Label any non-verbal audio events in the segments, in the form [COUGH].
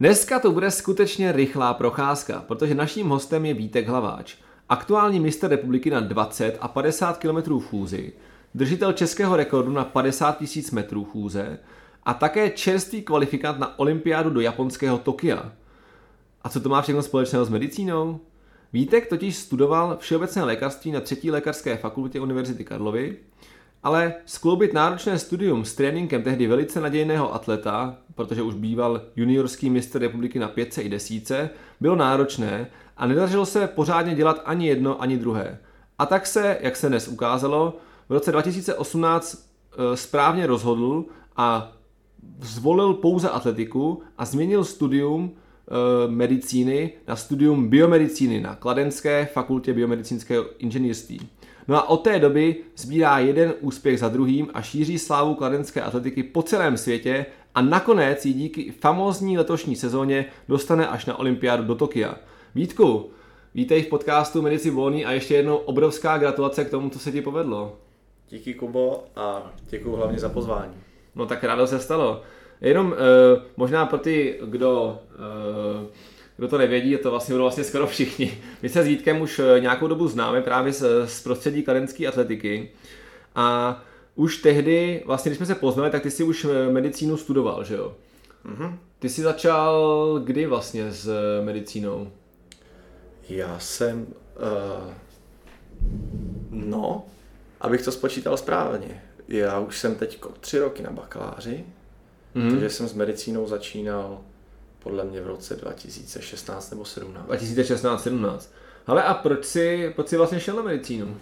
Dneska to bude skutečně rychlá procházka, protože naším hostem je Vítek Hlaváč, aktuální mistr republiky na 20 a 50 km chůzi, držitel českého rekordu na 50 000 metrů chůze a také čerstvý kvalifikant na olympiádu do japonského Tokia. A co to má všechno společného s medicínou? Vítek totiž studoval všeobecné lékařství na třetí lékařské fakultě Univerzity Karlovy, ale skloubit náročné studium s tréninkem tehdy velice nadějného atleta, protože už býval juniorský mistr republiky na pětce i desíce, bylo náročné a nedařilo se pořádně dělat ani jedno, ani druhé. A tak se, jak se dnes ukázalo, v roce 2018 e, správně rozhodl a zvolil pouze atletiku a změnil studium e, medicíny na studium biomedicíny na Kladenské fakultě biomedicínského inženýrství. No a od té doby sbírá jeden úspěch za druhým a šíří slávu kladenské atletiky po celém světě a nakonec ji díky famózní letošní sezóně dostane až na olympiádu do Tokia. Vítku, vítej v podcastu Medici Volný a ještě jednou obrovská gratulace k tomu, co se ti povedlo. Díky Kubo a děkuji hlavně za pozvání. No tak rádo se stalo. Jenom uh, možná pro ty, kdo uh, kdo to nevědí, to vlastně budou vlastně skoro všichni. My se s Vítkem už eh, nějakou dobu známe právě z, z prostředí kladenské atletiky a už tehdy, vlastně když jsme se poznali, tak ty si už eh, medicínu studoval, že jo? Mm-hmm. Ty jsi začal kdy vlastně s eh, medicínou? Já jsem, uh, no, abych to spočítal správně, já už jsem teď tři roky na bakaláři, mm-hmm. takže jsem s medicínou začínal podle mě v roce 2016 nebo 17. 2016-17. Ale a proč jsi, proč jsi vlastně šel na medicínu?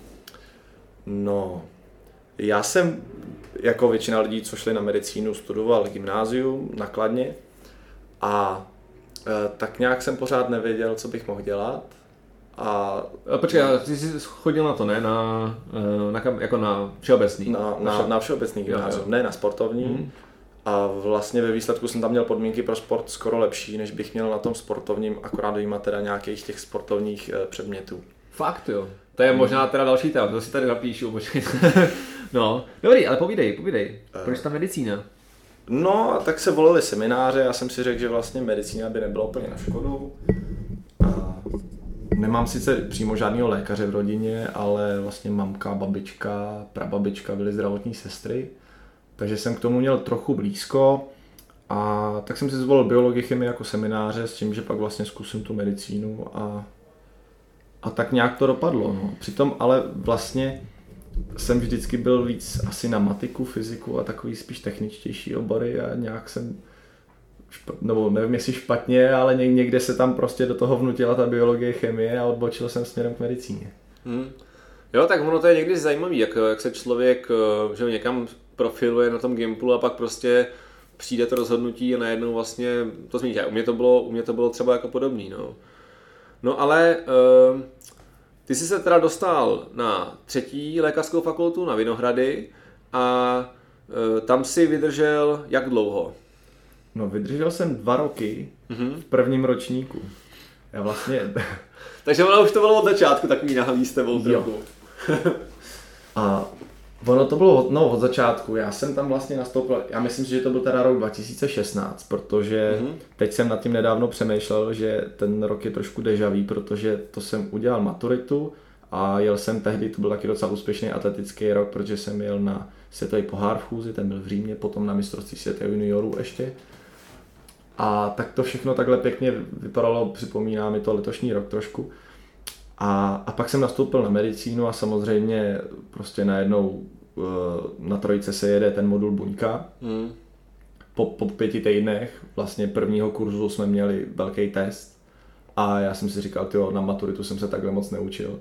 No, já jsem jako většina lidí, co šli na medicínu, studoval gymnázium nakladně a e, tak nějak jsem pořád nevěděl, co bych mohl dělat. A, a počkej, ty jsi chodil na to, ne? Na, e, na, jako na všeobecný? Na, na, na všeobecný gymnázium, ne na sportovní. Hmm. A vlastně ve výsledku jsem tam měl podmínky pro sport skoro lepší, než bych měl na tom sportovním, akorát vyjímat teda nějakých těch sportovních předmětů. Fakt jo. To je možná teda další téma, to si tady napíšu, počkej. [LAUGHS] no, dobrý, ale povídej, povídej. Proč ta medicína? No, tak se volili semináře, já jsem si řekl, že vlastně medicína by nebyla úplně na škodu. A nemám sice přímo žádného lékaře v rodině, ale vlastně mamka, babička, prababička byly zdravotní sestry takže jsem k tomu měl trochu blízko a tak jsem si zvolil biologii, chemii jako semináře s tím, že pak vlastně zkusím tu medicínu a, a tak nějak to dopadlo. No. Přitom ale vlastně jsem vždycky byl víc asi na matiku, fyziku a takový spíš techničtější obory a nějak jsem nebo nevím jestli špatně, ale někde se tam prostě do toho vnutila ta biologie, chemie a odbočil jsem směrem k medicíně. Hmm. Jo, tak ono to je někdy zajímavé, jak, jak se člověk eh, že někam profiluje na tom Gimplu a pak prostě přijde to rozhodnutí a najednou vlastně to změní. U mě to bylo, u mě to bylo třeba jako podobný, no. No ale uh, ty jsi se teda dostal na třetí lékařskou fakultu na Vinohrady a uh, tam si vydržel jak dlouho? No vydržel jsem dva roky mm-hmm. v prvním ročníku. Já vlastně... [LAUGHS] Takže ono už to bylo od začátku takový nahalý s tebou trochu. a Ono to bylo od, no, od začátku. Já jsem tam vlastně nastoupil, já myslím si, že to byl teda rok 2016, protože mm-hmm. teď jsem nad tím nedávno přemýšlel, že ten rok je trošku dežavý, protože to jsem udělal maturitu a jel jsem tehdy, to byl taky docela úspěšný atletický rok, protože jsem jel na světový pohár v Chůzi, ten byl v Římě, potom na mistrovství světa juniorů ještě. A tak to všechno takhle pěkně vypadalo, připomíná mi to letošní rok trošku. A, a pak jsem nastoupil na medicínu a samozřejmě prostě najednou eh, na trojce se jede ten modul buňka. Hmm. Po, po pěti týdnech vlastně prvního kurzu jsme měli velký test a já jsem si říkal, tyjo, na maturitu jsem se takhle moc neučil.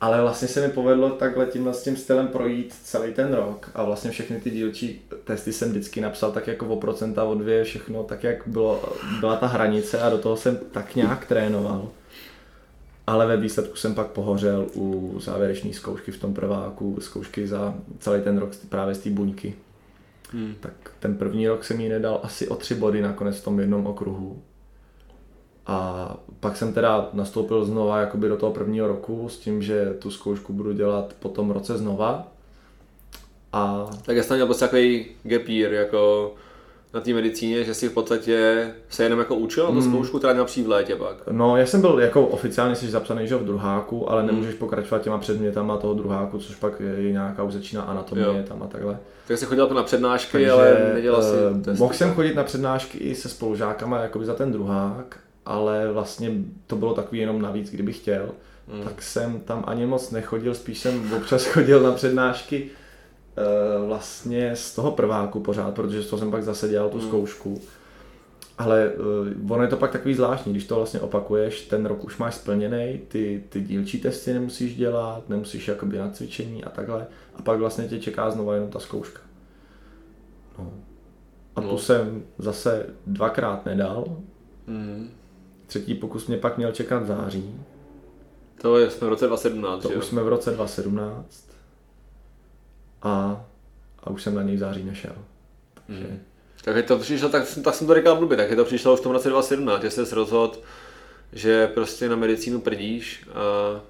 Ale vlastně se mi povedlo takhle tímhle s tím stylem projít celý ten rok a vlastně všechny ty dílčí testy jsem vždycky napsal tak jako o procenta, o dvě, všechno tak, jak bylo, byla ta hranice a do toho jsem tak nějak trénoval. Ale ve výsledku jsem pak pohořel u závěrečné zkoušky v tom prváku, zkoušky za celý ten rok právě z té buňky. Hmm. Tak ten první rok jsem jí nedal asi o tři body nakonec v tom jednom okruhu. A pak jsem teda nastoupil znova jakoby do toho prvního roku s tím, že tu zkoušku budu dělat po tom roce znova. A... Tak já jsem měl prostě takový gap year, jako na té medicíně, že si v podstatě se jenom jako učil na tu zkoušku, která měla přijít v létě pak. No, já jsem byl jako oficiálně jsi zapsaný že v druháku, ale nemůžeš pokračovat těma předmětama toho druháku, což pak je nějaká už začíná anatomie Jo. tam a takhle. Tak jsi chodil na přednášky, Takže, ale nedělal si eh, testy. Mohl jsem chodit na přednášky i se spolužákama jakoby za ten druhák, ale vlastně to bylo takový jenom navíc, kdybych chtěl. Hmm. Tak jsem tam ani moc nechodil, spíš jsem občas [LAUGHS] chodil na přednášky vlastně z toho prváku pořád, protože z toho jsem pak zase dělal tu zkoušku. Ale uh, ono je to pak takový zvláštní, když to vlastně opakuješ, ten rok už máš splněný, ty, ty dílčí testy nemusíš dělat, nemusíš jakoby na cvičení a takhle. A pak vlastně tě čeká znova jenom ta zkouška. No. A No. tu jsem zase dvakrát nedal. Hmm. Třetí pokus mě pak měl čekat v září. To je, jsme v roce 2017, To že už jsme v roce 2017. A, a už jsem na něj v září nešel. Takže, Hmm. Tak je to přišlo, tak, jsem- tak jsem to říkal blbě, tak je to přišlo už v tom roce 2017, že jsi rozhodl, že prostě na medicínu prdíš a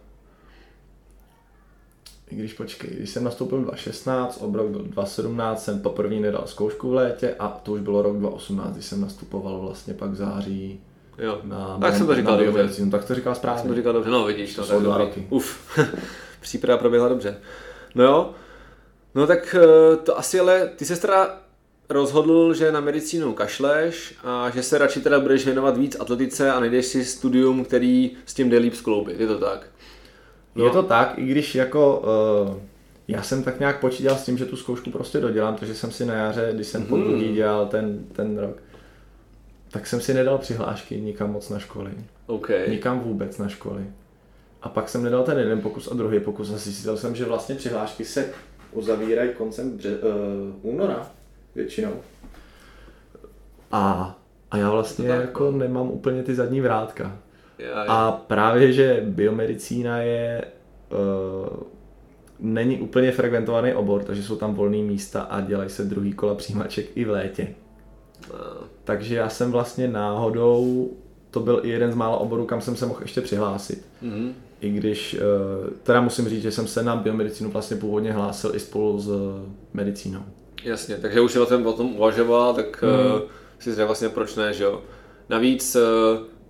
I když počkej, když jsem nastoupil 2016, ob rok byl 2017, jsem poprvé nedal zkoušku v létě a to už bylo rok 2018, když jsem nastupoval vlastně pak v září jo. na, Tak jsem to říkal dobře. biomedicínu. Tak to říkal Jsem správně. to říkal dobře, no vidíš, To jsou tak dva roky. Uf, [LAUGHS] příprava proběhla dobře. No jo, no tak eh, to asi ale, ty se teda rozhodl, že na medicínu kašleš a že se radši teda budeš věnovat víc atletice a najdeš si studium, který s tím jde líp skloubit, je to tak? Je to tak, i když jako uh, já jsem tak nějak počítal s tím, že tu zkoušku prostě dodělám, protože jsem si na jaře, když jsem po druhý dělal ten, ten rok, tak jsem si nedal přihlášky nikam moc na školy. OK. Nikam vůbec na školy. A pak jsem nedal ten jeden pokus a druhý pokus a zjistil jsem, že vlastně přihlášky se uzavírají koncem bře- uh, února většinou. A, a já vlastně tak, jako nemám úplně ty zadní vrátka. Já, já. A právě, že biomedicína je uh, není úplně frekventovaný obor, takže jsou tam volné místa a dělají se druhý kola přijímaček i v létě. A, Takže já jsem vlastně náhodou, to byl i jeden z mála oborů, kam jsem se mohl ještě přihlásit. mhm. I když, eh, teda musím říct, že jsem se na biomedicínu vlastně původně hlásil i spolu s eh, medicínou. Jasně, takže už si o tom, uvažoval, tak mm. si řekl vlastně proč ne, že jo. Navíc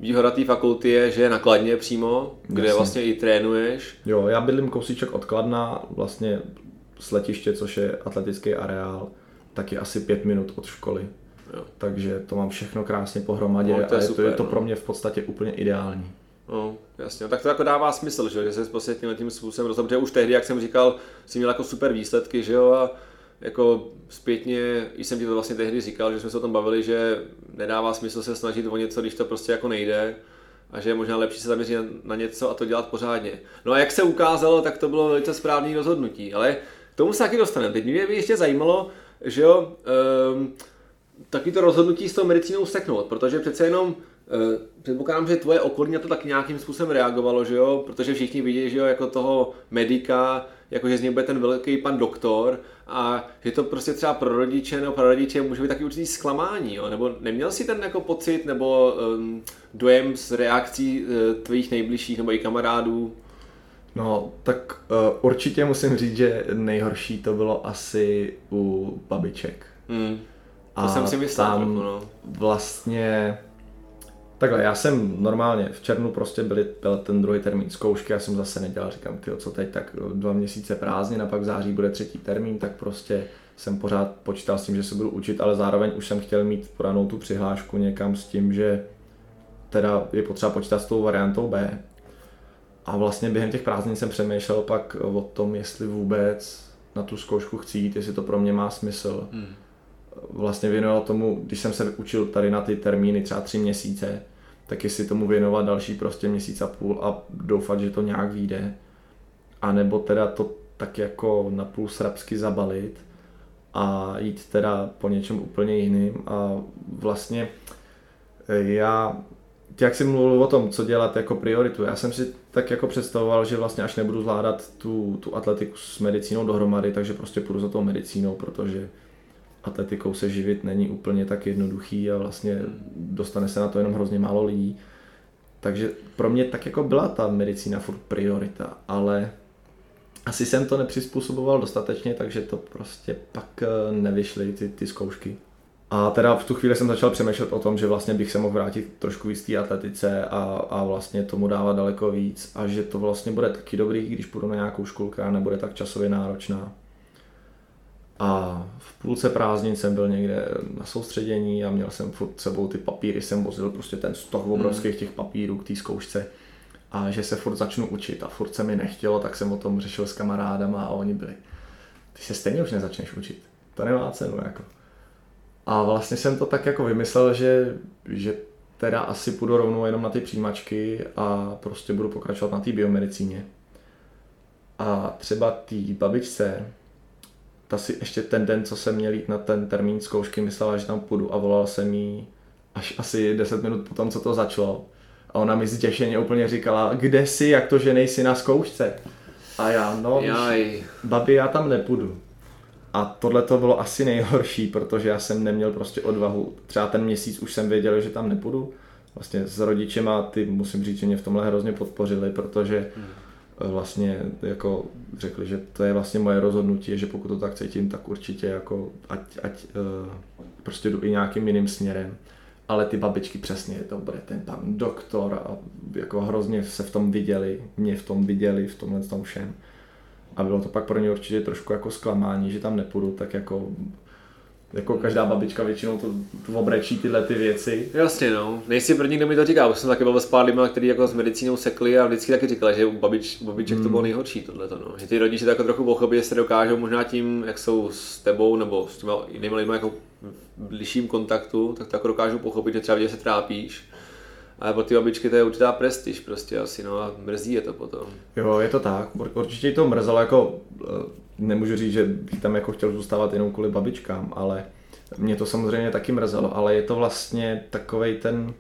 výhoda té fakulty je, že je nakladně přímo, kde Jasně. vlastně i trénuješ. Jo, já bydlím kousíček od Kladna, vlastně z letiště, což je atletický areál, tak je asi pět minut od školy. Jo. Takže to mám všechno krásně pohromadě No, to je a je super, to, je to no. pro mě v podstatě úplně ideální. No, jasně, tak to jako dává smysl, že, jo, že se prostě tímhle tím způsobem rozhodl, protože už tehdy, jak jsem říkal, si měl jako super výsledky, že jo, a jako zpětně, i jsem ti to vlastně tehdy říkal, že jsme se o tom bavili, že nedává smysl se snažit o něco, když to prostě jako nejde a že je možná lepší se zaměřit na něco a to dělat pořádně. No a jak se ukázalo, tak to bylo velice správné rozhodnutí, ale k tomu se taky dostaneme. Teď mě by ještě zajímalo, že jo, um, taky to rozhodnutí s tou medicínou seknout, protože přece jenom eh, předpokládám, že tvoje okolí na to tak nějakým způsobem reagovalo, že jo, protože všichni vidí, že jo, jako toho medika, jako že z něj bude ten velký pan doktor a že to prostě třeba pro rodiče nebo pro rodiče může být taky určitý zklamání, jo, nebo neměl si ten jako pocit nebo um, dojem z reakcí uh, tvých nejbližších nebo i kamarádů? No, tak uh, určitě musím říct, že nejhorší to bylo asi u babiček. Hmm. To A jsem si myslel, tam trochu, no. vlastně Takhle, já jsem normálně v červnu prostě byl, byl ten druhý termín zkoušky, já jsem zase nedělal, říkám, ty co teď, tak dva měsíce prázdnin a pak v září bude třetí termín, tak prostě jsem pořád počítal s tím, že se budu učit, ale zároveň už jsem chtěl mít podanou tu přihlášku někam s tím, že teda je potřeba počítat s tou variantou B. A vlastně během těch prázdnin jsem přemýšlel pak o tom, jestli vůbec na tu zkoušku chci jít, jestli to pro mě má smysl. Hmm. Vlastně věnoval tomu, když jsem se učil tady na ty termíny třeba tři měsíce, tak jestli tomu věnovat další prostě měsíc a půl a doufat, že to nějak vyjde. A nebo teda to tak jako na půl srabsky zabalit a jít teda po něčem úplně jiným a vlastně eh, já jak jsi mluvil o tom, co dělat jako prioritu, já jsem si tak jako představoval, že vlastně až nebudu zvládat tu, tu atletiku s medicínou dohromady, takže prostě půjdu za tou medicínou, protože atletikou se živit není úplně tak jednoduchý a vlastně dostane se na to jenom hrozně málo lidí. Takže pro mě tak jako byla ta medicína furt priorita, ale asi jsem to nepřizpůsoboval dostatečně, takže to prostě pak eh, nevyšly ty, ty zkoušky. A teda v tu chvíli jsem začal přemýšlet o tom, že vlastně bych se mohl vrátit trošku víc té atletice a, a vlastně tomu dávat daleko víc a že to vlastně bude taky dobrý, když půjdu na nějakou školu, která nebude tak časově náročná. A v půlce prázdnin jsem byl někde na soustředění a měl jsem furt sebou ty papíry, jsem vozil prostě ten stok obrovských těch papírů k té zkoušce a že se furt začnu učit a furt se mi nechtělo, tak jsem o tom řešil s kamarádama a oni byli, ty se stejně už nezačneš učit, to nemá cenu jako. A vlastně jsem to tak jako vymyslel, že, že teda asi půjdu rovnou jenom na ty přijímačky a prostě budu pokračovat na té biomedicíně. A třeba té babičce, ta si ještě ten den, co jsem měl jít na ten termín zkoušky, myslela, že tam půjdu a volal jsem jí až asi 10 minut potom, co to začalo. A ona mi zděšeně úplně říkala, kde jsi, jak to, že nejsi na zkoušce? A já, no, Jaj. babi, já tam nepůjdu. A tohle to bylo asi nejhorší, protože já jsem neměl prostě odvahu. Třeba ten měsíc už jsem věděl, že tam nepůjdu. Vlastně s rodičema, ty musím říct, že mě v tomhle hrozně podpořili, protože hmm. Vlastně jako řekli, že to je vlastně moje rozhodnutí, že pokud to tak cítím, tak určitě jako ať, ať uh, prostě jdu i nějakým jiným směrem. Ale ty babičky přesně, to bude ten pan doktor a jako hrozně se v tom viděli, mě v tom viděli, v tomhle tom všem a bylo to pak pro ně určitě trošku jako zklamání, že tam nepůjdu, tak jako jako každá babička většinou to, to obrečí tyhle ty věci. Jasně, no. Nejsi první, kdo mi to říká, už jsem taky byl s pár lidmi, kteří jako s medicínou sekli a vždycky taky říkali, že u babič, babiček hmm. to bylo nejhorší tohle. No. Že ty rodiče tak trochu pochopí, že se dokážou možná tím, jak jsou s tebou nebo s těma jinými lidmi jako v bližším kontaktu, tak to jako dokážou pochopit, že třeba že se trápíš ale pro ty babičky to je určitá prestiž prostě asi, no a mrzí je to potom. Jo, je to tak, určitě to mrzelo, jako eh, nemůžu říct, že bych tam jako chtěl zůstávat jenom kvůli babičkám, ale mě to samozřejmě taky mrzelo, ale je to vlastně takovej ten,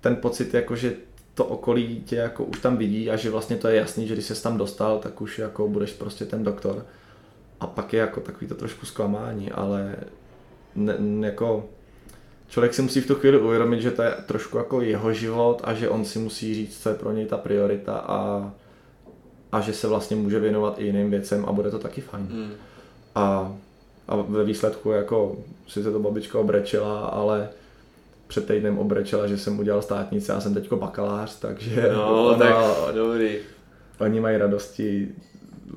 ten pocit, jako že to okolí tě jako už tam vidí a že vlastně to je jasný, že když se tam dostal, tak už jako budeš prostě ten doktor. A pak je jako takový to trošku zklamání, ale ne, jako člověk si musí v tu chvíli uvědomit, že to je trošku jako jeho život a že on si musí říct, co je pro něj ta priorita a, a že se vlastně může věnovat i jiným věcem a bude to taky fajn. Hmm. A, a ve výsledku jako si se to babička obrečila, ale před týdnem obrečela, že jsem udělal státnice a jsem teďko bakalář, takže no, [LAUGHS] ona, tak, dobrý. oni mají radosti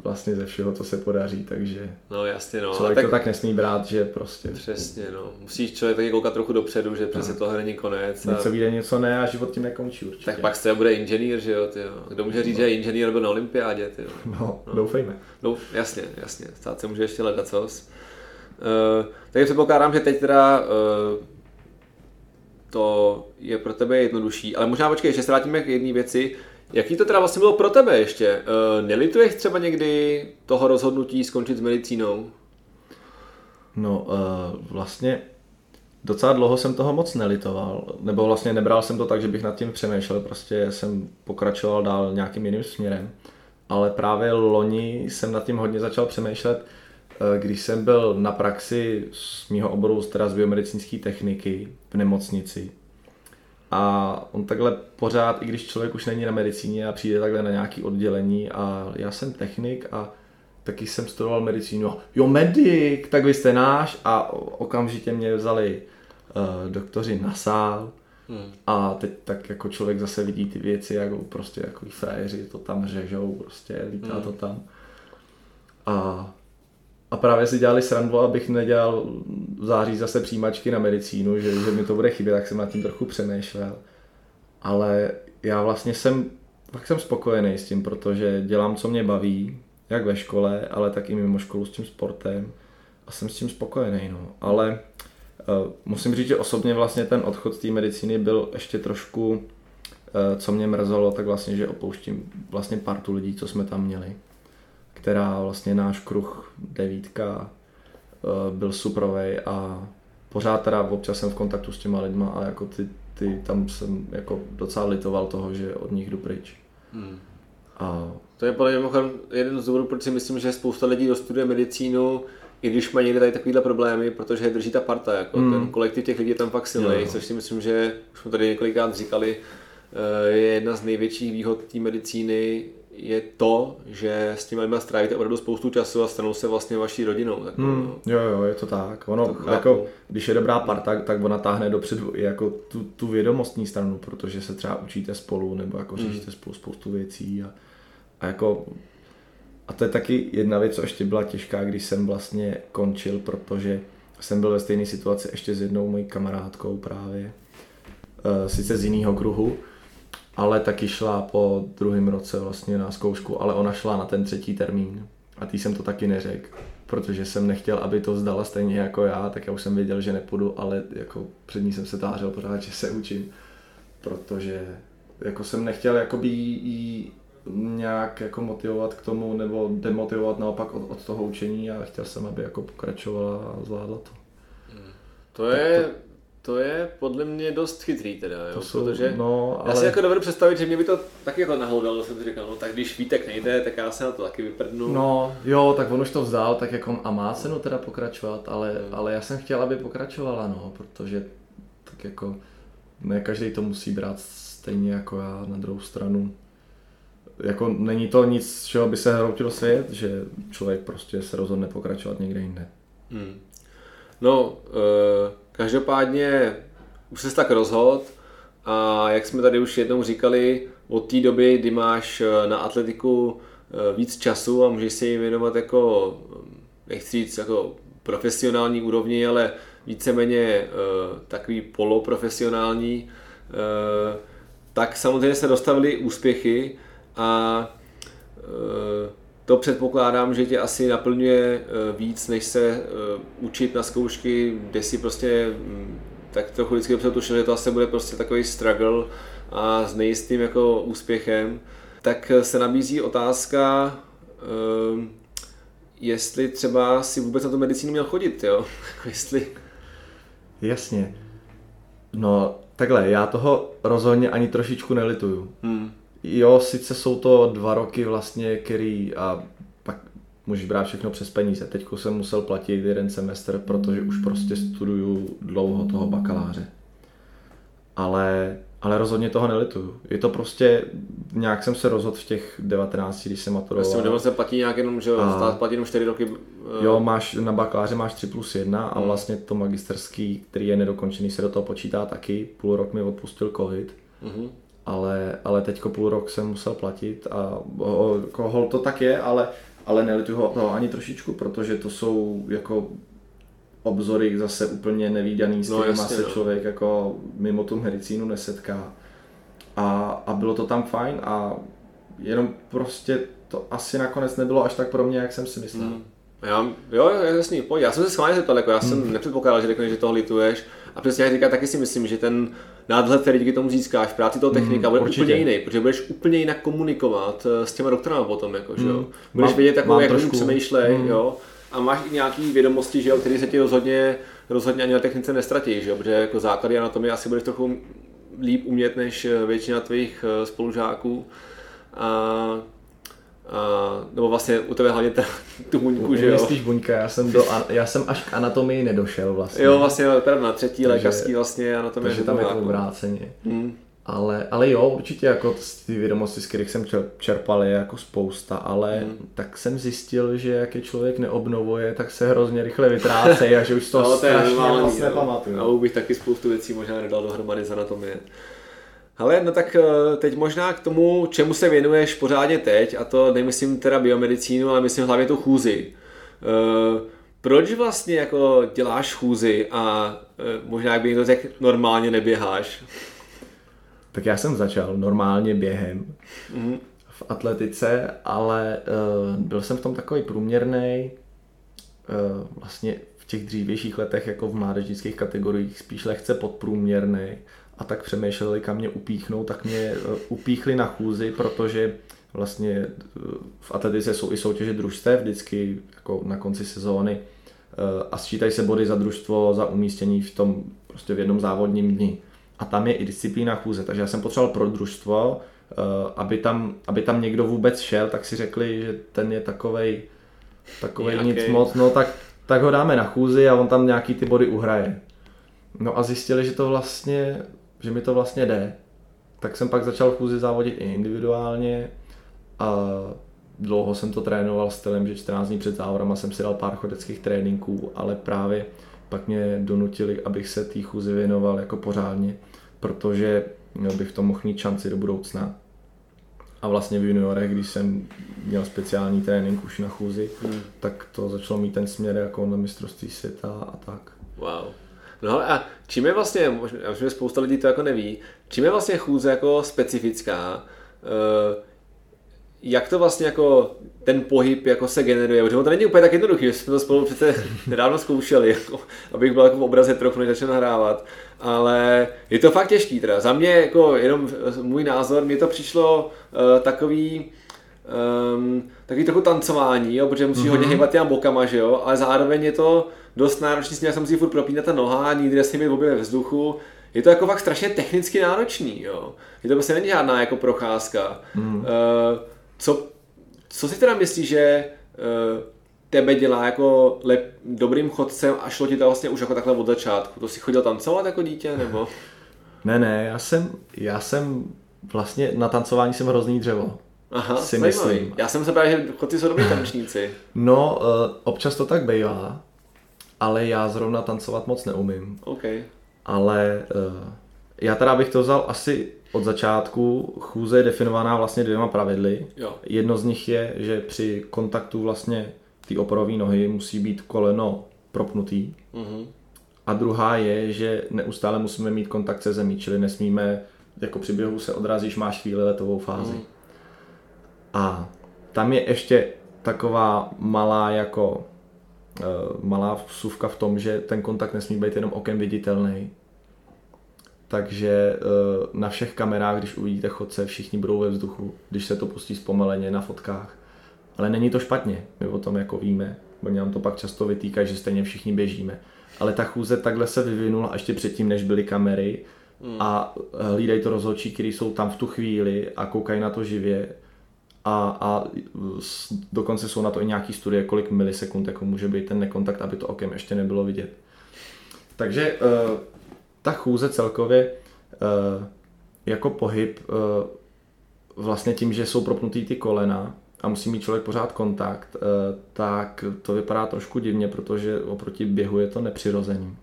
vlastně ze všeho, co se podaří, takže no, jasně, no. člověk tak, to tak nesmí brát, že prostě... Přesně, no. Musíš člověk taky koukat trochu dopředu, že přesně no. tohle není konec. A... Něco vyjde, něco ne a život tím nekončí určitě. Tak pak se bude inženýr, že jo, tyjo. Kdo může říct, no. že je inženýr byl na olympiádě, tyjo. No, no, doufejme. Douf, jasně, jasně, stát se může ještě ledat cos. Uh, takže předpokládám, že teď teda uh, to je pro tebe jednodušší, ale možná počkej, ještě se vrátíme k jedné věci. Jaký to teda vlastně bylo pro tebe ještě? Uh, nelituješ třeba někdy toho rozhodnutí skončit s medicínou? No, uh, vlastně docela dlouho jsem toho moc nelitoval, nebo vlastně nebral jsem to tak, že bych nad tím přemýšlel, prostě jsem pokračoval dál nějakým jiným směrem. Ale právě loni jsem nad tím hodně začal přemýšlet, eh, když jsem byl na praxi z mého oboru, teda z biomedicínské techniky v nemocnici, a on takhle pořád, i když člověk už není na medicíně a přijde takhle na nějaký oddělení a já jsem technik a taky jsem studoval medicínu. Jo, medic, tak vy jste náš a okamžitě mě vzali uh, doktoři na sál. Hmm. A teď tak jako člověk zase vidí ty věci, jako prostě jako frajeři to tam řežou, prostě lítá hmm. to tam. A a právě si dělali srandu, abych nedělal v září zase přijímačky na medicínu, že, že mi to bude chybět, tak jsem nad tím trochu přemýšlel. Ale já vlastně jsem, fakt jsem spokojený s tím, protože dělám, co mě baví jak ve škole, ale tak i mimo školu s tím sportem a jsem s tím spokojený, no. Ale uh, musím říct, že osobně vlastně ten odchod z té medicíny byl ještě trošku, uh, co mě mrzelo, tak vlastně, že opouštím vlastně partu lidí, co jsme tam měli, která vlastně náš kruh devítka uh, byl suprovej a pořád teda občas jsem v kontaktu s těma lidma a jako ty, ty tam jsem jako docela litoval toho, že od nich jdu pryč. Hmm. A... To je podle mě jeden z důvodů, proč si myslím, že spousta lidí dostuduje medicínu, i když mají někde tady takovýhle problémy, protože je drží ta parta, jako mm. ten kolektiv těch lidí je tam fakt silný, což si myslím, že už jsme tady několikrát říkali, eh, je jedna z největších výhod té medicíny, je to, že s těmi lidmi strávíte opravdu spoustu času a stanou se vlastně vaší rodinou. Tak, mm, no. Jo, jo, je to tak. Ono, to jako, když je dobrá parta, tak ona táhne dopředu i jako tu, tu vědomostní stranu, protože se třeba učíte spolu, nebo jako mm. řešíte spolu spoustu věcí a, a jako a to je taky jedna věc, co ještě byla těžká, když jsem vlastně končil, protože jsem byl ve stejné situaci ještě s jednou mojí kamarádkou právě, e, sice z jiného kruhu, ale taky šla po druhém roce vlastně na zkoušku, ale ona šla na ten třetí termín a tý jsem to taky neřekl, protože jsem nechtěl, aby to zdala stejně jako já, tak já už jsem věděl, že nepůjdu, ale jako před ní jsem se tářil pořád, že se učím, protože jako jsem nechtěl jakoby jí nějak jako motivovat k tomu nebo demotivovat naopak od, od toho učení a chtěl jsem, aby jako pokračovala a zvládla to. Hmm. To je, to, to je podle mě dost chytrý teda, jo? To jsou, protože no, ale... já si jako dovedu představit, že mě by to taky jako nahlodalo, jsem si říkal, no tak když Vítek nejde, tak já se na to taky vyprdnu. No jo, tak on už to vzdal, tak jako a má cenu teda pokračovat, ale, hmm. ale já jsem chtěl, aby pokračovala, no, protože tak jako ne každý to musí brát stejně jako já na druhou stranu jako není to nic, čeho by se hroutil svět, že člověk prostě se rozhodne pokračovat někde jinde. Hmm. No, e, každopádně už se tak rozhod a jak jsme tady už jednou říkali, od té doby, kdy máš eh, na atletiku eh, víc času a můžeš se jim věnovat jako, nechci říct jako profesionální úrovni, ale víceméně takový poloprofesionální, tak samozřejmě se dostavily úspěchy, a to předpokládám, že tě asi naplňuje e, víc, než se e, učit na zkoušky, kde si prostě mm, tak trochu vždycky dobře tušil, že to asi bude prostě takový struggle a s nejistým jako úspěchem, tak se nabízí otázka, jestli třeba si vůbec na tu medicínu měl chodit, jo? [LAUGHS] jestli... Jasně. No, takhle, já toho rozhodně ani trošičku nelituju. Hmm jo, sice jsou to dva roky vlastně, který a pak můžeš brát všechno přes peníze. Teď jsem musel platit jeden semestr, protože už prostě studuju dlouho toho bakaláře. Ale, ale rozhodně toho nelituju. Je to prostě, nějak jsem se rozhodl v těch 19, když jsem maturoval. Vlastně se platí nějak jenom, že a, stát platí jenom 4 roky. Eh, jo, máš, na bakaláře máš 3 plus 1 a hmm. vlastně to magisterský, který je nedokončený, se do toho počítá taky. Půl rok mi odpustil covid. Mm-hmm ale, ale teďko půl rok jsem musel platit a jako hol to tak je, ale, ale nelituju ho toho ani trošičku, protože to jsou jako obzory zase úplně nevýdaný, s no, kterýma se no. člověk jako mimo tu medicínu nesetká. A, a bylo to tam fajn a jenom prostě to asi nakonec nebylo až tak pro mě, jak jsem si myslel. Hmm. Já, jo, jasný, pojď. Já jsem se schválně zeptal, jako já jsem hmm. nepředpokládal, že řekneš, že toho lituješ. A přesně jak říká, taky si myslím, že ten nádhled, který díky tomu získáš práci toho technika, mm, bude určitě. úplně jiný, protože budeš úplně jinak komunikovat eh, s těma doktorama potom, jako, že jo. Mm. Budeš mám, vědět, jako, jak trošku, přemýšlej, mm. jo. A máš i nějaký vědomosti, že jo, které se ti rozhodně, rozhodně ani na technice nestratí, že jo, protože jako základy anatomie asi budeš trochu líp umět než eh, většina tvých eh, spolužáků. A Uh, nebo vlastně u tebe hlavně ta, [LAUGHS] tu buňku, že jo? Myslíš buňka, já jsem, do, já jsem až k anatomii nedošel vlastně. Jo, vlastně teda na třetí takže, lékařský vlastně anatomie. Takže tam je to obráceně. Hmm. Ale, ale jo, určitě jako ty vědomosti, z kterých jsem čerpal, je jako spousta, ale hmm. tak jsem zjistil, že jak je člověk neobnovuje, tak se hrozně rychle vytrácejí a že už to, [LAUGHS] no, to strašně moc nepamatuju. A bych taky spoustu věcí možná nedal dohromady z anatomie. Ale no tak eh, teď možná k tomu, čemu se věnuješ pořádně teď, a to nemyslím teda biomedicínu, ale myslím hlavně tu chůzi. Eh, proč vlastně jako děláš chůzi a eh, možná jak by někdo řekl, normálně neběháš? Tak já jsem začal normálně během. Mm-hmm. v atletice, ale uh, byl jsem v tom takový průměrný. Uh, vlastně v těch dřívějších letech jako v mládežnických kategoriích spíš lehce podprůměrný a tak přemýšleli, kam mě upíchnou, tak mě uh, upíchli na chůzi, protože vlastně v atletice jsou i soutěže družstev vždycky jako na konci sezóny a sčítají se body za družstvo, za umístění v tom prostě v jednom závodním dni. A tam je i disciplína chůze, takže já jsem potřeboval pro družstvo, Eh, aby tam, aby tam někdo vůbec šel, tak si řekli, že ten je takovej, takovej nic moc, no tak, tak ho dáme na chůzi a on tam nějaký ty body uhraje. No a zjistili, že to vlastně, že mi to vlastně jde. Tak jsem pak začal chůzi závodit i individuálně a dlouho jsem to trénoval stylem, že 14 dní před závodama jsem si dal pár chodeckých tréninků, ale právě pak mě donutili, abych se té chůzi věnoval jako pořádně, protože bych to mohl mít šanci do budoucna. A vlastně v juniorech, když jsem měl speciální trénink už na chůzi, hmm. tak to začalo mít ten směr jako na mistrovství světa a tak. Wow. No a čím je vlastně, že spousta lidí to jako neví, čím je vlastně chůze jako specifická, uh, jak to vlastně jako ten pohyb jako se generuje, protože to není úplně tak jednoduchý, že jsme to spolu přece [LAUGHS] nedávno zkoušeli, jako, abych byl jako v obraze trochu, než začal nahrávat, ale je to fakt těžký teda. Za mě jako jenom můj názor, mně to přišlo uh, takový, um, takový trochu tancování, jo, protože musí mm-hmm. hodně hýbat těma bokama, že jo, ale zároveň je to dost náročný, s ním se musí furt propínat ta noha, nikdy nesmí mít obě ve vzduchu, je to jako fakt strašně technicky náročný, jo. Je to prostě není žádná jako procházka. Mm. Uh, co, co si teda myslíš, že uh, tebe dělá jako lep, dobrým chodcem a šlo ti to vlastně už jako takhle od začátku? To jsi chodil tancovat jako dítě, nebo? Ne, ne, já jsem, já jsem vlastně na tancování jsem hrozný dřevo. Aha, si myslím. Já jsem se právě, že chodci jsou dobrý tančníci. No, uh, občas to tak bývá, ale já zrovna tancovat moc neumím. Okay. Ale uh, já teda bych to vzal asi od začátku. Chůze je definovaná vlastně dvěma pravidly. Jo. Jedno z nich je, že při kontaktu vlastně té oporové nohy musí být koleno propnutý. Mm-hmm. A druhá je, že neustále musíme mít kontakt se zemí, čili nesmíme, jako při běhu se odrazíš, máš chvíli letovou fázi. Mm. A tam je ještě taková malá jako malá vsuvka v tom, že ten kontakt nesmí být jenom okem viditelný, takže eh, na všech kamerách, když uvidíte chodce, všichni budou ve vzduchu, když se to pustí zpomaleně na fotkách. Ale není to špatně, my o tom jako víme, oni nám to pak často vytýkají, že stejně všichni běžíme. Ale ta chůze takhle se vyvinula ještě předtím, než byly kamery hmm. a eh, hlídají to rozhodčí, kteří jsou tam v tu chvíli a koukají na to živě. A, a dokonce jsou na to i nějaký studie, kolik milisekund jako může být ten nekontakt, aby to okem ještě nebylo vidět. Takže eh, ta chůze celkově uh, jako pohyb uh, vlastně tím, že jsou propnutý ty kolena a musí mít člověk pořád kontakt, uh, tak to vypadá trošku divně, protože oproti běhu je to nepřirozený.